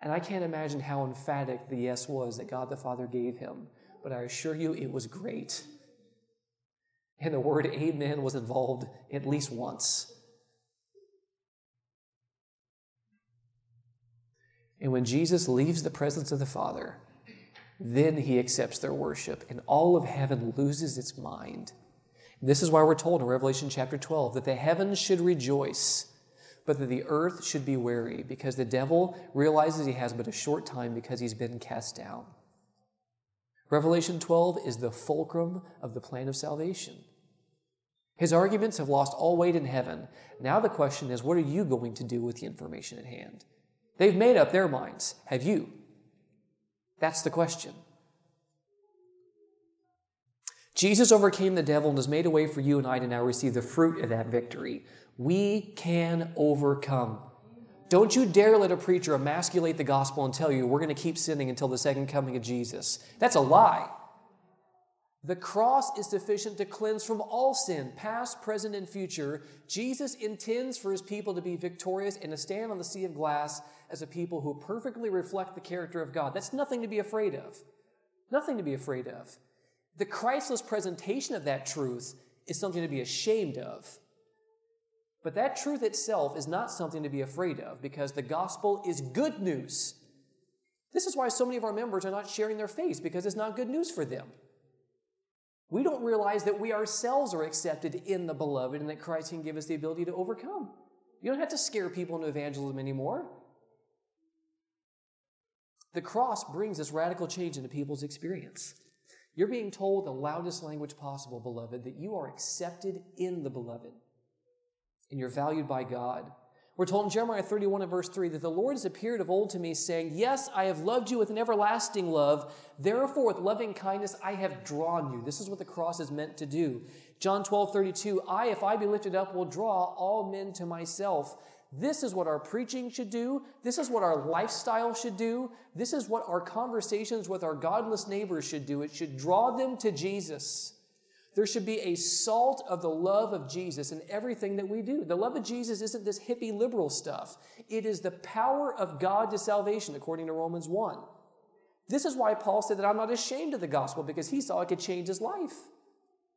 And I can't imagine how emphatic the yes was that God the Father gave him, but I assure you it was great. And the word amen was involved at least once. And when Jesus leaves the presence of the Father, then he accepts their worship, and all of heaven loses its mind. This is why we're told in Revelation chapter 12 that the heavens should rejoice, but that the earth should be wary, because the devil realizes he has but a short time because he's been cast down. Revelation 12 is the fulcrum of the plan of salvation. His arguments have lost all weight in heaven. Now the question is, what are you going to do with the information at hand? They've made up their minds. Have you? That's the question. Jesus overcame the devil and has made a way for you and I to now receive the fruit of that victory. We can overcome. Don't you dare let a preacher emasculate the gospel and tell you we're going to keep sinning until the second coming of Jesus. That's a lie. The cross is sufficient to cleanse from all sin, past, present, and future. Jesus intends for his people to be victorious and to stand on the sea of glass as a people who perfectly reflect the character of God. That's nothing to be afraid of. Nothing to be afraid of. The Christless presentation of that truth is something to be ashamed of. But that truth itself is not something to be afraid of because the gospel is good news. This is why so many of our members are not sharing their faith because it's not good news for them. We don't realize that we ourselves are accepted in the beloved and that Christ can give us the ability to overcome. You don't have to scare people into evangelism anymore. The cross brings this radical change into people's experience. You're being told the loudest language possible, beloved, that you are accepted in the beloved and you're valued by God. We're told in Jeremiah 31 and verse 3 that the Lord has appeared of old to me, saying, Yes, I have loved you with an everlasting love. Therefore, with loving kindness, I have drawn you. This is what the cross is meant to do. John 12, 32, I, if I be lifted up, will draw all men to myself. This is what our preaching should do. This is what our lifestyle should do. This is what our conversations with our godless neighbors should do. It should draw them to Jesus. There should be a salt of the love of Jesus in everything that we do. The love of Jesus isn't this hippie liberal stuff. It is the power of God to salvation, according to Romans 1. This is why Paul said that I'm not ashamed of the gospel because he saw it could change his life.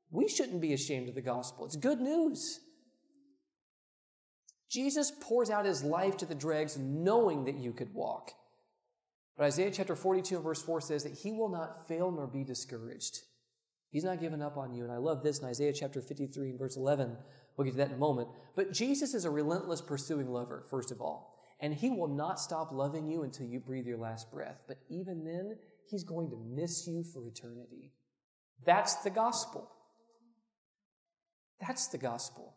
We shouldn't be ashamed of the gospel. It's good news. Jesus pours out his life to the dregs knowing that you could walk. But Isaiah chapter 42 and verse 4 says that he will not fail nor be discouraged. He's not given up on you. And I love this in Isaiah chapter 53 and verse 11. We'll get to that in a moment. But Jesus is a relentless pursuing lover, first of all. And he will not stop loving you until you breathe your last breath. But even then, he's going to miss you for eternity. That's the gospel. That's the gospel.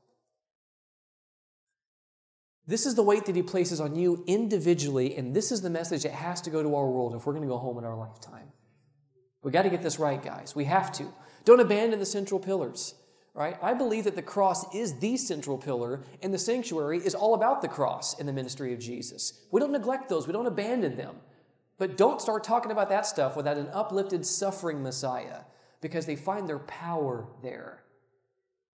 This is the weight that he places on you individually, and this is the message that has to go to our world if we're going to go home in our lifetime. We got to get this right, guys. We have to. Don't abandon the central pillars, right? I believe that the cross is the central pillar, and the sanctuary is all about the cross in the ministry of Jesus. We don't neglect those, we don't abandon them. But don't start talking about that stuff without an uplifted, suffering Messiah, because they find their power there.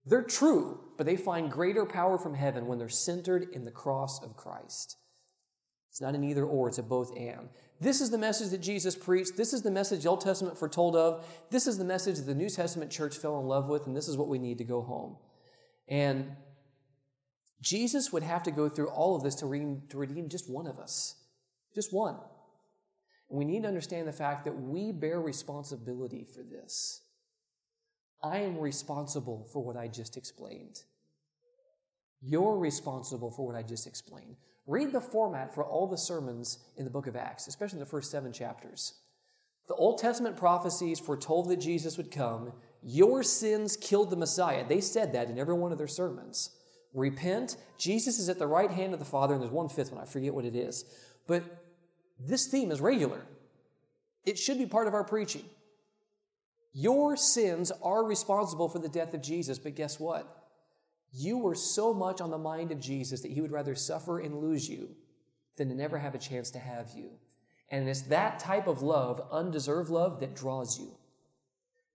They're true, but they find greater power from heaven when they're centered in the cross of Christ. It's not an either or, it's a both and. This is the message that Jesus preached. This is the message the Old Testament foretold of. This is the message that the New Testament church fell in love with, and this is what we need to go home. And Jesus would have to go through all of this to redeem, to redeem just one of us, just one. And we need to understand the fact that we bear responsibility for this. I am responsible for what I just explained. You're responsible for what I just explained. Read the format for all the sermons in the book of Acts, especially the first seven chapters. The Old Testament prophecies foretold that Jesus would come. Your sins killed the Messiah. They said that in every one of their sermons. Repent. Jesus is at the right hand of the Father, and there's one fifth one. I forget what it is. But this theme is regular. It should be part of our preaching. Your sins are responsible for the death of Jesus, but guess what? You were so much on the mind of Jesus that he would rather suffer and lose you than to never have a chance to have you. And it's that type of love, undeserved love, that draws you,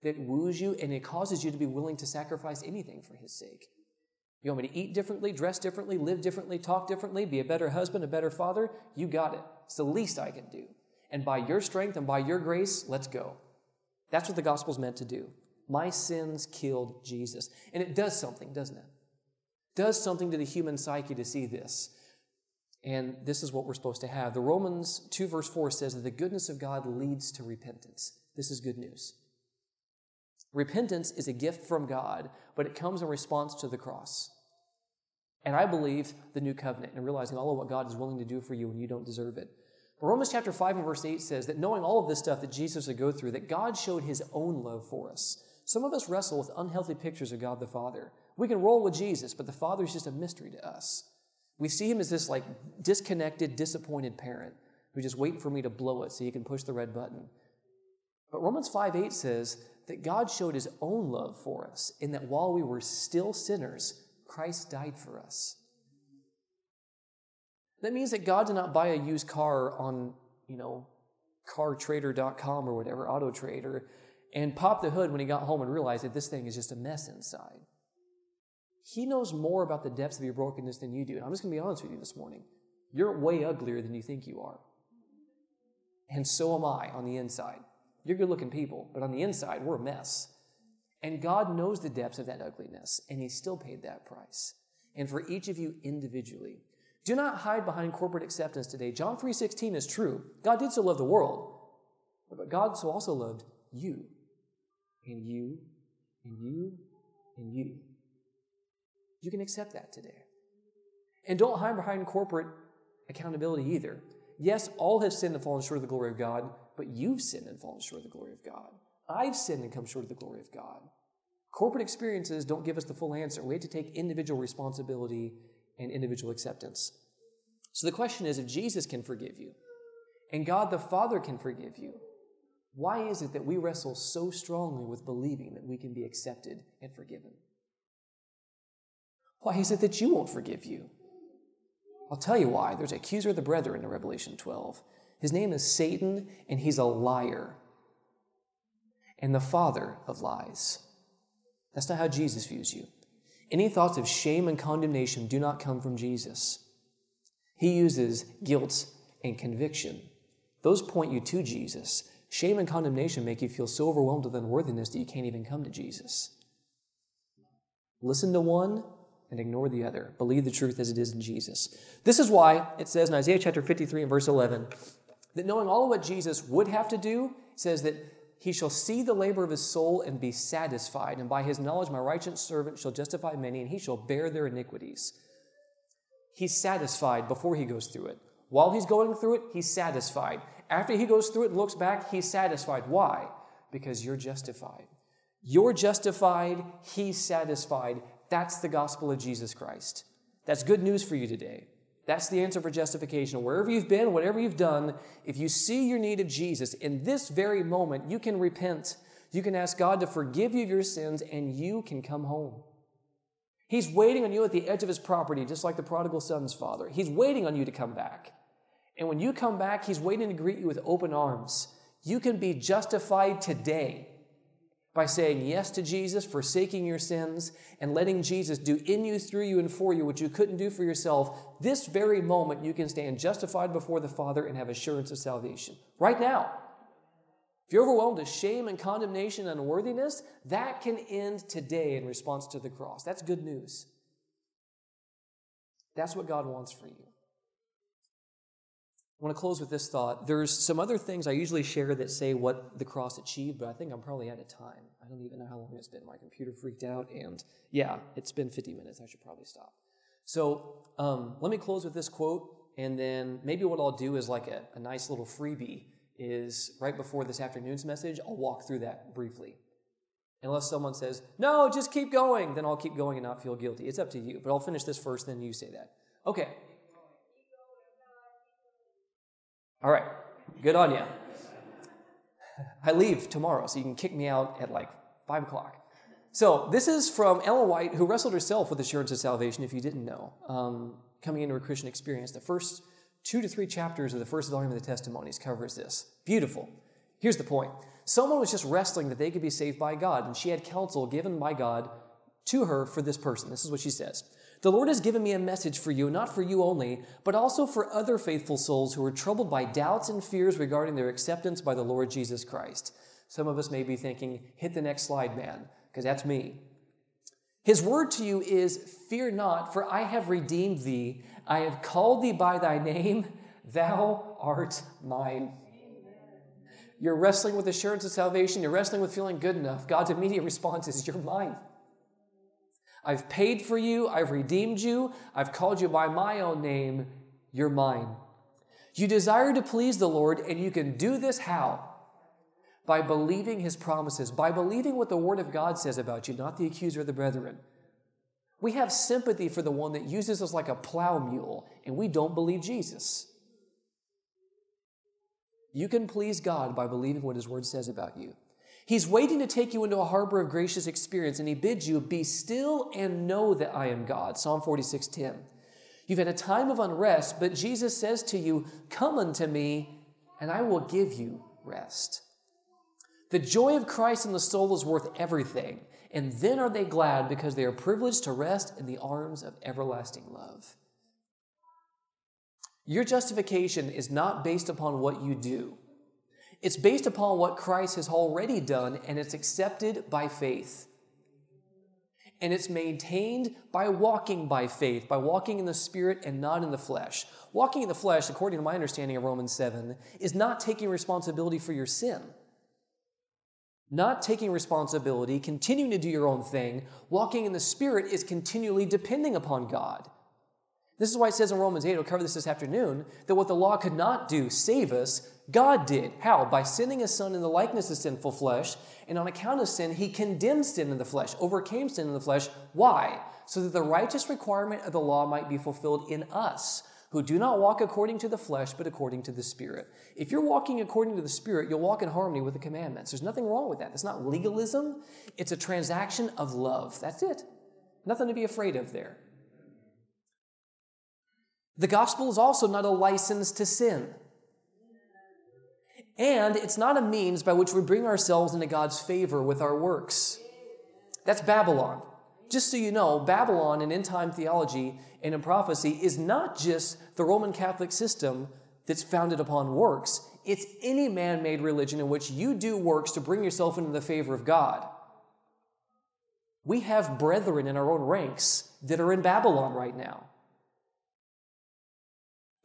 that woos you, and it causes you to be willing to sacrifice anything for his sake. You want me to eat differently, dress differently, live differently, talk differently, be a better husband, a better father? You got it. It's the least I can do. And by your strength and by your grace, let's go. That's what the gospel's meant to do. My sins killed Jesus. And it does something, doesn't it? Does something to the human psyche to see this. And this is what we're supposed to have. The Romans 2, verse 4 says that the goodness of God leads to repentance. This is good news. Repentance is a gift from God, but it comes in response to the cross. And I believe the new covenant and realizing all of what God is willing to do for you when you don't deserve it. But Romans chapter 5 and verse 8 says that knowing all of this stuff that Jesus would go through, that God showed his own love for us. Some of us wrestle with unhealthy pictures of God the Father. We can roll with Jesus, but the Father is just a mystery to us. We see him as this like disconnected, disappointed parent who just waiting for me to blow it so he can push the red button. But Romans 5 8 says that God showed his own love for us in that while we were still sinners, Christ died for us. That means that God did not buy a used car on, you know, cartrader.com or whatever, auto trader, and pop the hood when he got home and realized that this thing is just a mess inside. He knows more about the depths of your brokenness than you do. And I'm just going to be honest with you this morning. You're way uglier than you think you are. And so am I on the inside. You're good looking people, but on the inside, we're a mess. And God knows the depths of that ugliness, and He still paid that price. And for each of you individually, do not hide behind corporate acceptance today. John 3:16 is true. God did so love the world, but God so also loved you, and you, and you, and you. You can accept that today. And don't hide behind corporate accountability either. Yes, all have sinned and fallen short of the glory of God, but you've sinned and fallen short of the glory of God. I've sinned and come short of the glory of God. Corporate experiences don't give us the full answer. We have to take individual responsibility and individual acceptance. So the question is if Jesus can forgive you and God the Father can forgive you, why is it that we wrestle so strongly with believing that we can be accepted and forgiven? Why is it that you won't forgive you? I'll tell you why. There's accuser of the brethren in Revelation 12. His name is Satan, and he's a liar and the father of lies. That's not how Jesus views you. Any thoughts of shame and condemnation do not come from Jesus. He uses guilt and conviction. Those point you to Jesus. Shame and condemnation make you feel so overwhelmed with unworthiness that you can't even come to Jesus. Listen to one and ignore the other. Believe the truth as it is in Jesus. This is why it says in Isaiah chapter 53 and verse 11 that knowing all of what Jesus would have to do, says that he shall see the labor of his soul and be satisfied. And by his knowledge, my righteous servant shall justify many, and he shall bear their iniquities. He's satisfied before he goes through it. While he's going through it, he's satisfied. After he goes through it and looks back, he's satisfied. Why? Because you're justified. You're justified, he's satisfied. That's the gospel of Jesus Christ. That's good news for you today. That's the answer for justification. Wherever you've been, whatever you've done, if you see your need of Jesus, in this very moment, you can repent. You can ask God to forgive you of your sins, and you can come home. He's waiting on you at the edge of his property, just like the prodigal son's father. He's waiting on you to come back. And when you come back, he's waiting to greet you with open arms. You can be justified today by saying yes to Jesus, forsaking your sins, and letting Jesus do in you, through you, and for you what you couldn't do for yourself, this very moment you can stand justified before the Father and have assurance of salvation. Right now. If you're overwhelmed with shame and condemnation and unworthiness, that can end today in response to the cross. That's good news. That's what God wants for you. I want to close with this thought. There's some other things I usually share that say what the cross achieved, but I think I'm probably out of time. I don't even know how long it's been. My computer freaked out, and yeah, it's been 50 minutes. I should probably stop. So um, let me close with this quote, and then maybe what I'll do is like a, a nice little freebie is right before this afternoon's message, I'll walk through that briefly. Unless someone says, no, just keep going, then I'll keep going and not feel guilty. It's up to you, but I'll finish this first, then you say that. Okay, All right, good on you. I leave tomorrow, so you can kick me out at like 5 o'clock. So, this is from Ellen White, who wrestled herself with assurance of salvation, if you didn't know, um, coming into a Christian experience. The first two to three chapters of the first volume of the Testimonies covers this. Beautiful. Here's the point someone was just wrestling that they could be saved by God, and she had counsel given by God to her for this person. This is what she says the Lord has given me a message for you, not for you only, but also for other faithful souls who are troubled by doubts and fears regarding their acceptance by the Lord Jesus Christ. Some of us may be thinking, hit the next slide, man, because that's me. His word to you is, Fear not, for I have redeemed thee. I have called thee by thy name. Thou art mine. You're wrestling with assurance of salvation. You're wrestling with feeling good enough. God's immediate response is, You're mine. I've paid for you. I've redeemed you. I've called you by my own name. You're mine. You desire to please the Lord, and you can do this how? By believing his promises, by believing what the Word of God says about you, not the accuser of the brethren. We have sympathy for the one that uses us like a plow mule, and we don't believe Jesus. You can please God by believing what his Word says about you. He's waiting to take you into a harbor of gracious experience, and he bids you, Be still and know that I am God. Psalm 46 10. You've had a time of unrest, but Jesus says to you, Come unto me, and I will give you rest. The joy of Christ in the soul is worth everything, and then are they glad because they are privileged to rest in the arms of everlasting love. Your justification is not based upon what you do. It's based upon what Christ has already done, and it's accepted by faith. And it's maintained by walking by faith, by walking in the Spirit and not in the flesh. Walking in the flesh, according to my understanding of Romans 7, is not taking responsibility for your sin. Not taking responsibility, continuing to do your own thing. Walking in the Spirit is continually depending upon God. This is why it says in Romans 8, we'll cover this this afternoon, that what the law could not do, save us, God did. How? By sending his son in the likeness of sinful flesh, and on account of sin, he condemned sin in the flesh, overcame sin in the flesh. Why? So that the righteous requirement of the law might be fulfilled in us, who do not walk according to the flesh, but according to the Spirit. If you're walking according to the Spirit, you'll walk in harmony with the commandments. There's nothing wrong with that. It's not legalism, it's a transaction of love. That's it. Nothing to be afraid of there. The gospel is also not a license to sin. And it's not a means by which we bring ourselves into God's favor with our works. That's Babylon. Just so you know, Babylon in end time theology and in prophecy is not just the Roman Catholic system that's founded upon works, it's any man made religion in which you do works to bring yourself into the favor of God. We have brethren in our own ranks that are in Babylon right now.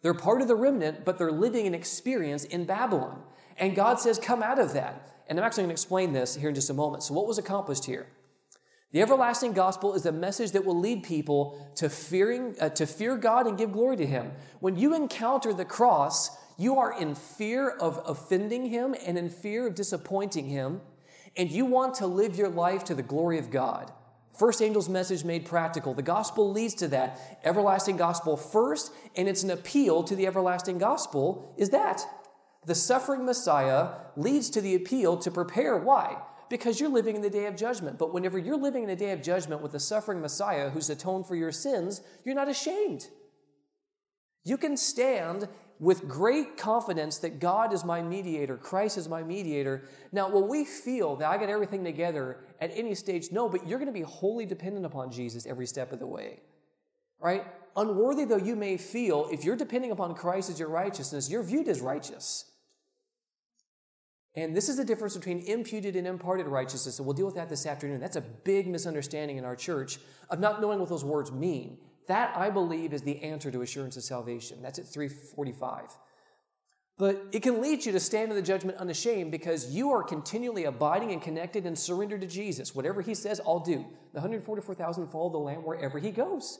They're part of the remnant, but they're living an experience in Babylon. And God says, Come out of that. And I'm actually going to explain this here in just a moment. So, what was accomplished here? The everlasting gospel is a message that will lead people to fearing uh, to fear God and give glory to him. When you encounter the cross, you are in fear of offending him and in fear of disappointing him, and you want to live your life to the glory of God. First angel's message made practical. The gospel leads to that. Everlasting gospel first, and it's an appeal to the everlasting gospel, is that. The suffering Messiah leads to the appeal to prepare. Why? Because you're living in the day of judgment. But whenever you're living in the day of judgment with the suffering Messiah who's atoned for your sins, you're not ashamed. You can stand with great confidence that God is my mediator, Christ is my mediator. Now, will we feel that I got everything together at any stage? No, but you're going to be wholly dependent upon Jesus every step of the way. Right? Unworthy though you may feel, if you're depending upon Christ as your righteousness, you're viewed as righteous. And this is the difference between imputed and imparted righteousness. And we'll deal with that this afternoon. That's a big misunderstanding in our church of not knowing what those words mean. That, I believe, is the answer to assurance of salvation. That's at 345. But it can lead you to stand in the judgment unashamed because you are continually abiding and connected and surrendered to Jesus. Whatever he says, I'll do. The 144,000 follow the Lamb wherever he goes.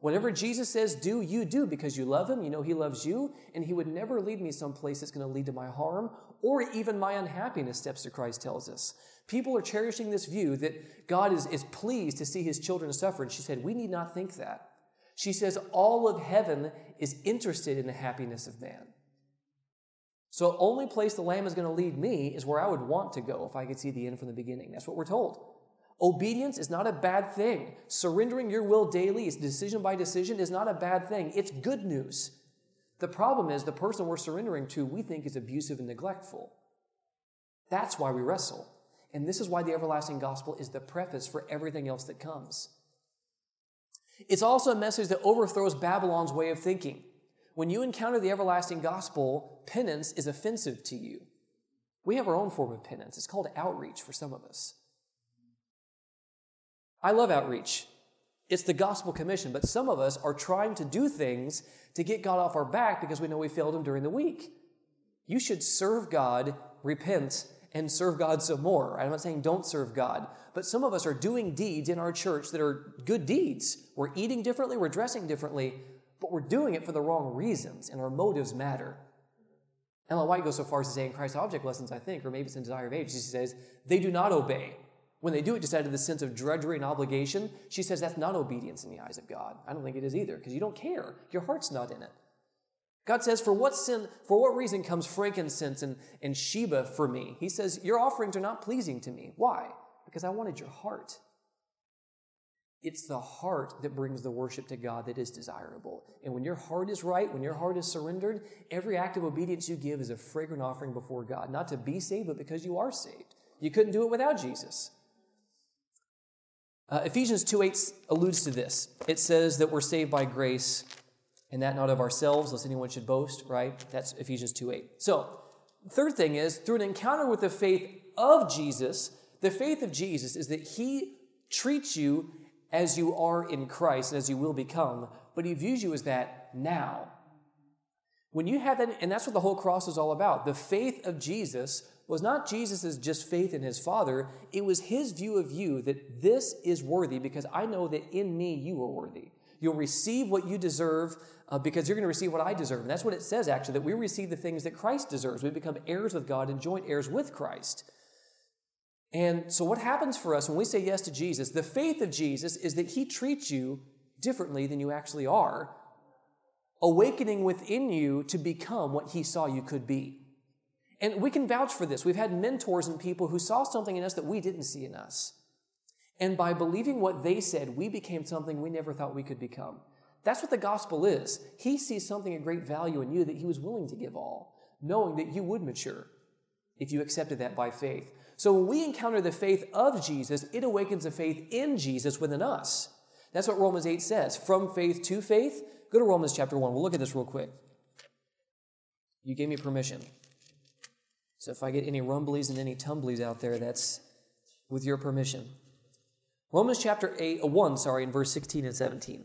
Whatever Jesus says, do, you do because you love him, you know he loves you, and he would never lead me someplace that's going to lead to my harm or even my unhappiness, steps to Christ tells us. People are cherishing this view that God is, is pleased to see his children suffer. And she said, We need not think that. She says, All of heaven is interested in the happiness of man. So, only place the Lamb is going to lead me is where I would want to go if I could see the end from the beginning. That's what we're told. Obedience is not a bad thing. Surrendering your will daily, is decision by decision, is not a bad thing. It's good news. The problem is the person we're surrendering to, we think is abusive and neglectful. That's why we wrestle. And this is why the everlasting gospel is the preface for everything else that comes. It's also a message that overthrows Babylon's way of thinking. When you encounter the everlasting gospel, penance is offensive to you. We have our own form of penance. It's called outreach for some of us. I love outreach. It's the gospel commission, but some of us are trying to do things to get God off our back because we know we failed Him during the week. You should serve God, repent, and serve God some more. I'm not saying don't serve God, but some of us are doing deeds in our church that are good deeds. We're eating differently, we're dressing differently, but we're doing it for the wrong reasons, and our motives matter. Ellen White goes so far as to say in Christ Object Lessons, I think, or maybe it's in Desire of Age, she says, they do not obey. When they do it just out of the sense of drudgery and obligation, she says that's not obedience in the eyes of God. I don't think it is either, because you don't care. Your heart's not in it. God says, For what sin, for what reason comes frankincense and, and Sheba for me? He says, Your offerings are not pleasing to me. Why? Because I wanted your heart. It's the heart that brings the worship to God that is desirable. And when your heart is right, when your heart is surrendered, every act of obedience you give is a fragrant offering before God, not to be saved, but because you are saved. You couldn't do it without Jesus. Uh, Ephesians 2 8 alludes to this. It says that we're saved by grace and that not of ourselves, lest anyone should boast, right? That's Ephesians 2 8. So, third thing is through an encounter with the faith of Jesus, the faith of Jesus is that he treats you as you are in Christ and as you will become, but he views you as that now. When you have that, and that's what the whole cross is all about. The faith of Jesus was not Jesus' just faith in his Father, it was his view of you that this is worthy because I know that in me you are worthy. You'll receive what you deserve uh, because you're going to receive what I deserve. And that's what it says, actually, that we receive the things that Christ deserves. We become heirs with God and joint heirs with Christ. And so, what happens for us when we say yes to Jesus? The faith of Jesus is that he treats you differently than you actually are, awakening within you to become what he saw you could be. And we can vouch for this. We've had mentors and people who saw something in us that we didn't see in us. And by believing what they said, we became something we never thought we could become. That's what the gospel is. He sees something of great value in you that he was willing to give all, knowing that you would mature if you accepted that by faith. So when we encounter the faith of Jesus, it awakens a faith in Jesus within us. That's what Romans 8 says. From faith to faith. Go to Romans chapter 1. We'll look at this real quick. You gave me permission. So if I get any rumblies and any tumblies out there, that's with your permission. Romans chapter 8, uh, 1, sorry, in verse 16 and 17.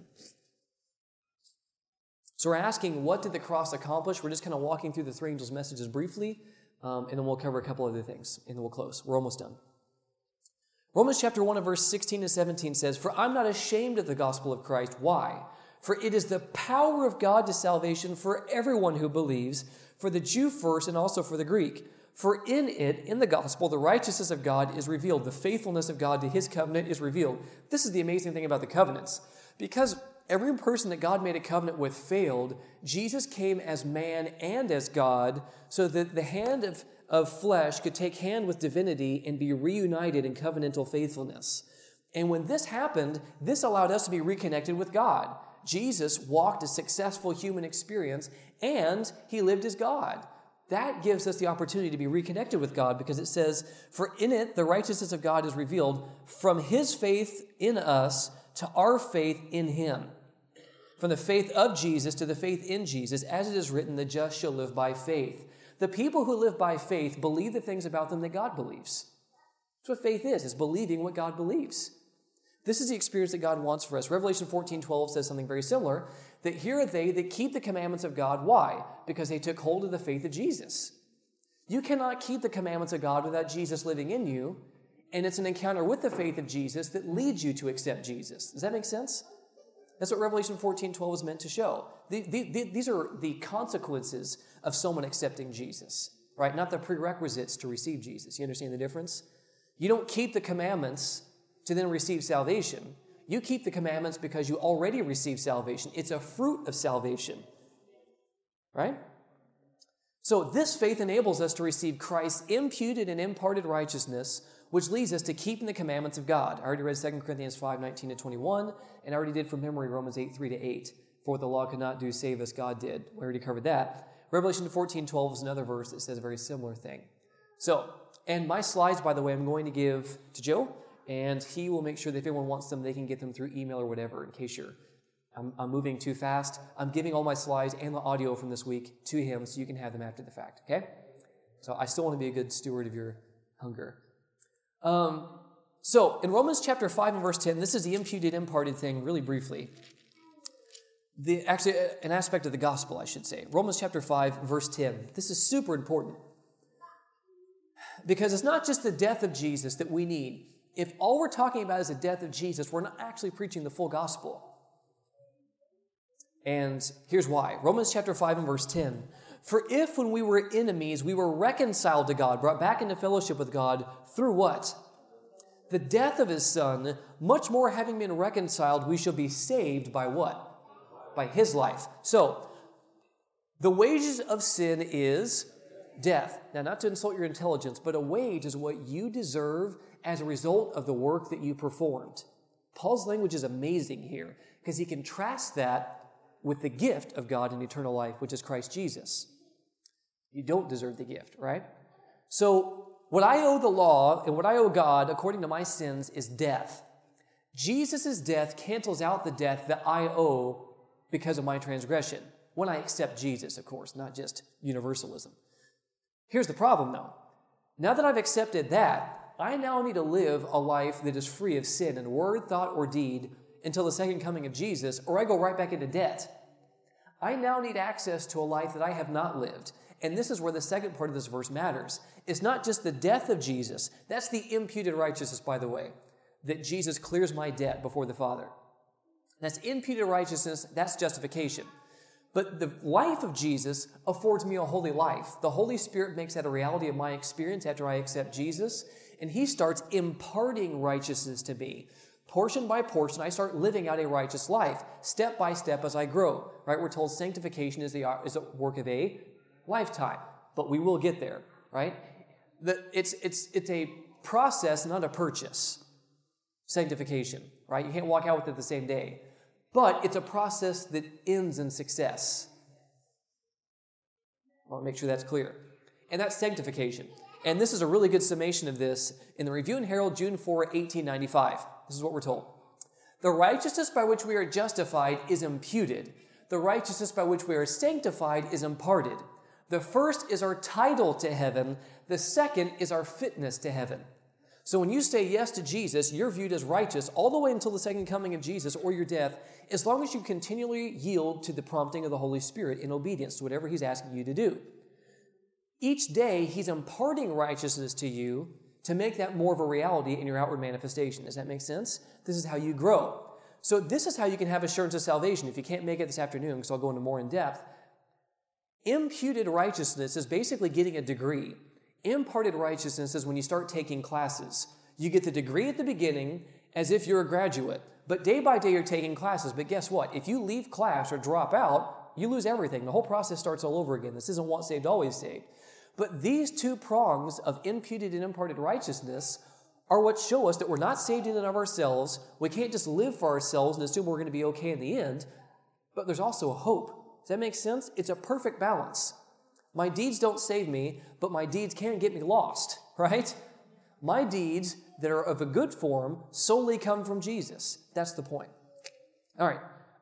So we're asking, what did the cross accomplish? We're just kind of walking through the three angels' messages briefly, um, and then we'll cover a couple other things, and then we'll close. We're almost done. Romans chapter 1 and verse 16 and 17 says, For I'm not ashamed of the gospel of Christ. Why? For it is the power of God to salvation for everyone who believes, for the Jew first and also for the Greek. For in it, in the gospel, the righteousness of God is revealed. The faithfulness of God to his covenant is revealed. This is the amazing thing about the covenants. Because every person that God made a covenant with failed, Jesus came as man and as God so that the hand of, of flesh could take hand with divinity and be reunited in covenantal faithfulness. And when this happened, this allowed us to be reconnected with God. Jesus walked a successful human experience and he lived as God. That gives us the opportunity to be reconnected with God because it says, For in it the righteousness of God is revealed from his faith in us to our faith in him. From the faith of Jesus to the faith in Jesus, as it is written, the just shall live by faith. The people who live by faith believe the things about them that God believes. That's what faith is, is believing what God believes. This is the experience that God wants for us. Revelation 14 12 says something very similar that here are they that keep the commandments of God. Why? Because they took hold of the faith of Jesus. You cannot keep the commandments of God without Jesus living in you, and it's an encounter with the faith of Jesus that leads you to accept Jesus. Does that make sense? That's what Revelation 14 12 is meant to show. The, the, the, these are the consequences of someone accepting Jesus, right? Not the prerequisites to receive Jesus. You understand the difference? You don't keep the commandments to then receive salvation. You keep the commandments because you already received salvation. It's a fruit of salvation. Right? So, this faith enables us to receive Christ's imputed and imparted righteousness, which leads us to keeping the commandments of God. I already read 2 Corinthians 5 19 to 21, and I already did from memory Romans 8 3 to 8. For what the law could not do, save us, God did. We already covered that. Revelation 14 12 is another verse that says a very similar thing. So, and my slides, by the way, I'm going to give to Joe, and he will make sure that if anyone wants them, they can get them through email or whatever, in case you're I'm, I'm, moving too fast. I'm giving all my slides and the audio from this week to him so you can have them after the fact, okay? So I still want to be a good steward of your hunger. Um, so in Romans chapter 5 and verse 10, this is the imputed, imparted thing, really briefly. The, actually, an aspect of the gospel, I should say. Romans chapter 5, verse 10. This is super important. Because it's not just the death of Jesus that we need. If all we're talking about is the death of Jesus, we're not actually preaching the full gospel. And here's why Romans chapter 5 and verse 10. For if when we were enemies, we were reconciled to God, brought back into fellowship with God through what? The death of his son, much more having been reconciled, we shall be saved by what? By his life. So, the wages of sin is death. Now, not to insult your intelligence, but a wage is what you deserve as a result of the work that you performed. Paul's language is amazing here because he contrasts that with the gift of God in eternal life, which is Christ Jesus. You don't deserve the gift, right? So, what I owe the law and what I owe God, according to my sins, is death. Jesus' death cancels out the death that I owe because of my transgression. When I accept Jesus, of course, not just universalism. Here's the problem though. Now that I've accepted that, I now need to live a life that is free of sin in word, thought, or deed until the second coming of Jesus, or I go right back into debt. I now need access to a life that I have not lived. And this is where the second part of this verse matters. It's not just the death of Jesus, that's the imputed righteousness, by the way, that Jesus clears my debt before the Father. That's imputed righteousness, that's justification. But the life of Jesus affords me a holy life. The Holy Spirit makes that a reality of my experience after I accept Jesus, and He starts imparting righteousness to me. Portion by portion, I start living out a righteous life, step by step as I grow. Right? We're told sanctification is the is a work of a lifetime, but we will get there. Right? The, it's it's it's a process, not a purchase. Sanctification. Right? You can't walk out with it the same day but it's a process that ends in success. I want to make sure that's clear. And that's sanctification. And this is a really good summation of this in the Review and Herald, June 4, 1895. This is what we're told. The righteousness by which we are justified is imputed. The righteousness by which we are sanctified is imparted. The first is our title to heaven. The second is our fitness to heaven. So when you say yes to Jesus, you're viewed as righteous all the way until the second coming of Jesus or your death, as long as you continually yield to the prompting of the Holy Spirit in obedience to whatever He's asking you to do. Each day, He's imparting righteousness to you to make that more of a reality in your outward manifestation. Does that make sense? This is how you grow. So, this is how you can have assurance of salvation. If you can't make it this afternoon, because I'll go into more in depth, imputed righteousness is basically getting a degree. Imparted righteousness is when you start taking classes. You get the degree at the beginning as if you're a graduate, but day by day you're taking classes. But guess what? If you leave class or drop out, you lose everything. The whole process starts all over again. This isn't once saved, always saved. But these two prongs of imputed and imparted righteousness are what show us that we're not saved in and of ourselves. We can't just live for ourselves and assume we're going to be okay in the end. but there's also a hope. Does that make sense? It's a perfect balance. My deeds don't save me, but my deeds can't get me lost, right? My deeds that are of a good form solely come from Jesus. That's the point. All right.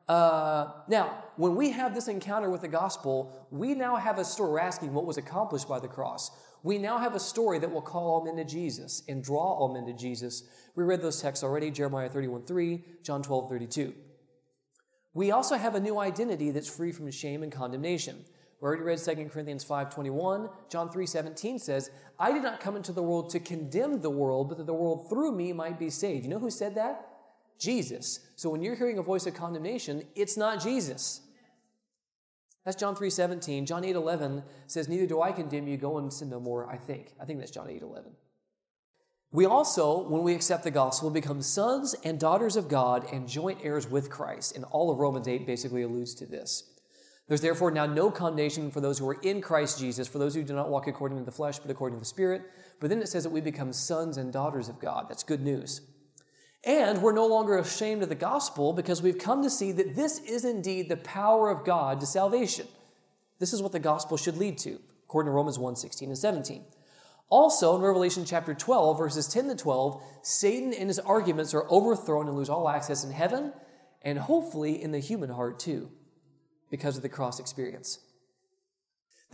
Uh, now, when we have this encounter with the gospel, we now have a story. We're asking what was accomplished by the cross. We now have a story that will call all men to Jesus and draw all men to Jesus. We read those texts already Jeremiah 31 3, John 12 32. We also have a new identity that's free from shame and condemnation. We already read 2 Corinthians 5.21. John 3.17 says, I did not come into the world to condemn the world, but that the world through me might be saved. You know who said that? Jesus. So when you're hearing a voice of condemnation, it's not Jesus. That's John 3.17. John 8.11 says, Neither do I condemn you, go and sin no more, I think. I think that's John 8.11. We also, when we accept the gospel, become sons and daughters of God and joint heirs with Christ. And all of Romans 8 basically alludes to this. There's therefore now no condemnation for those who are in Christ Jesus, for those who do not walk according to the flesh, but according to the Spirit. But then it says that we become sons and daughters of God. That's good news. And we're no longer ashamed of the gospel because we've come to see that this is indeed the power of God to salvation. This is what the gospel should lead to, according to Romans 1 16 and 17. Also, in Revelation chapter 12, verses 10 to 12, Satan and his arguments are overthrown and lose all access in heaven and hopefully in the human heart too, because of the cross experience.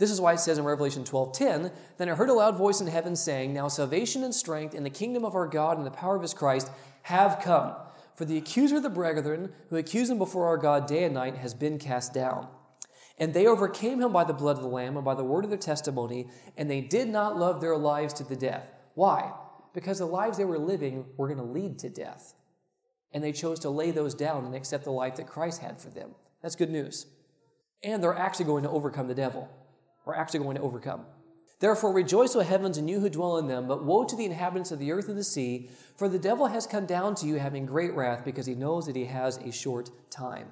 This is why it says in Revelation 12:10, Then I heard a loud voice in heaven saying, Now salvation and strength in the kingdom of our God and the power of his Christ have come. For the accuser of the brethren, who accused him before our God day and night, has been cast down. And they overcame him by the blood of the Lamb and by the word of their testimony, and they did not love their lives to the death. Why? Because the lives they were living were going to lead to death. And they chose to lay those down and accept the life that Christ had for them. That's good news. And they're actually going to overcome the devil. We're actually going to overcome. Therefore, rejoice, O heavens, and you who dwell in them. But woe to the inhabitants of the earth and the sea, for the devil has come down to you having great wrath, because he knows that he has a short time.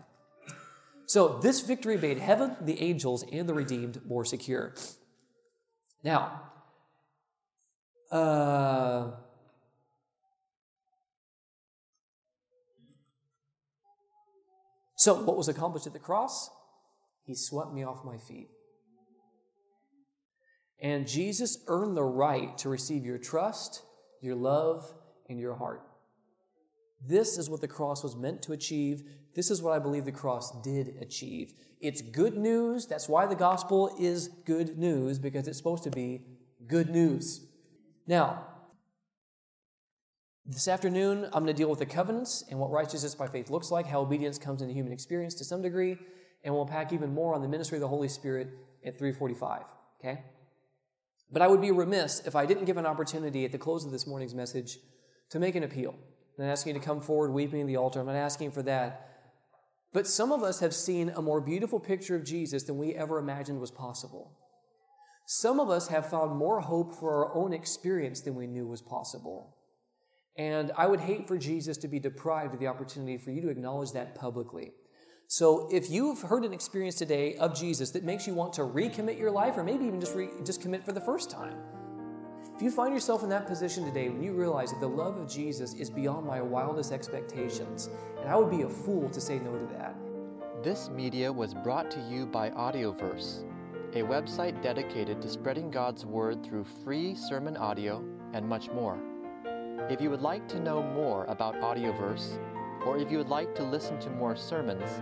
So, this victory made heaven, the angels, and the redeemed more secure. Now, uh, so what was accomplished at the cross? He swept me off my feet. And Jesus earned the right to receive your trust, your love, and your heart. This is what the cross was meant to achieve. This is what I believe the cross did achieve. It's good news. That's why the gospel is good news, because it's supposed to be good news. Now, this afternoon, I'm going to deal with the covenants and what righteousness by faith looks like, how obedience comes into human experience to some degree, and we'll pack even more on the ministry of the Holy Spirit at 345. Okay? But I would be remiss if I didn't give an opportunity at the close of this morning's message to make an appeal. I'm not asking you to come forward weeping at the altar. I'm not asking for that. But some of us have seen a more beautiful picture of Jesus than we ever imagined was possible. Some of us have found more hope for our own experience than we knew was possible. And I would hate for Jesus to be deprived of the opportunity for you to acknowledge that publicly. So if you've heard an experience today of Jesus that makes you want to recommit your life, or maybe even just, re- just commit for the first time, if you find yourself in that position today when you realize that the love of Jesus is beyond my wildest expectations, and I would be a fool to say no to that. This media was brought to you by Audioverse, a website dedicated to spreading God's Word through free sermon audio and much more. If you would like to know more about Audioverse, or if you would like to listen to more sermons,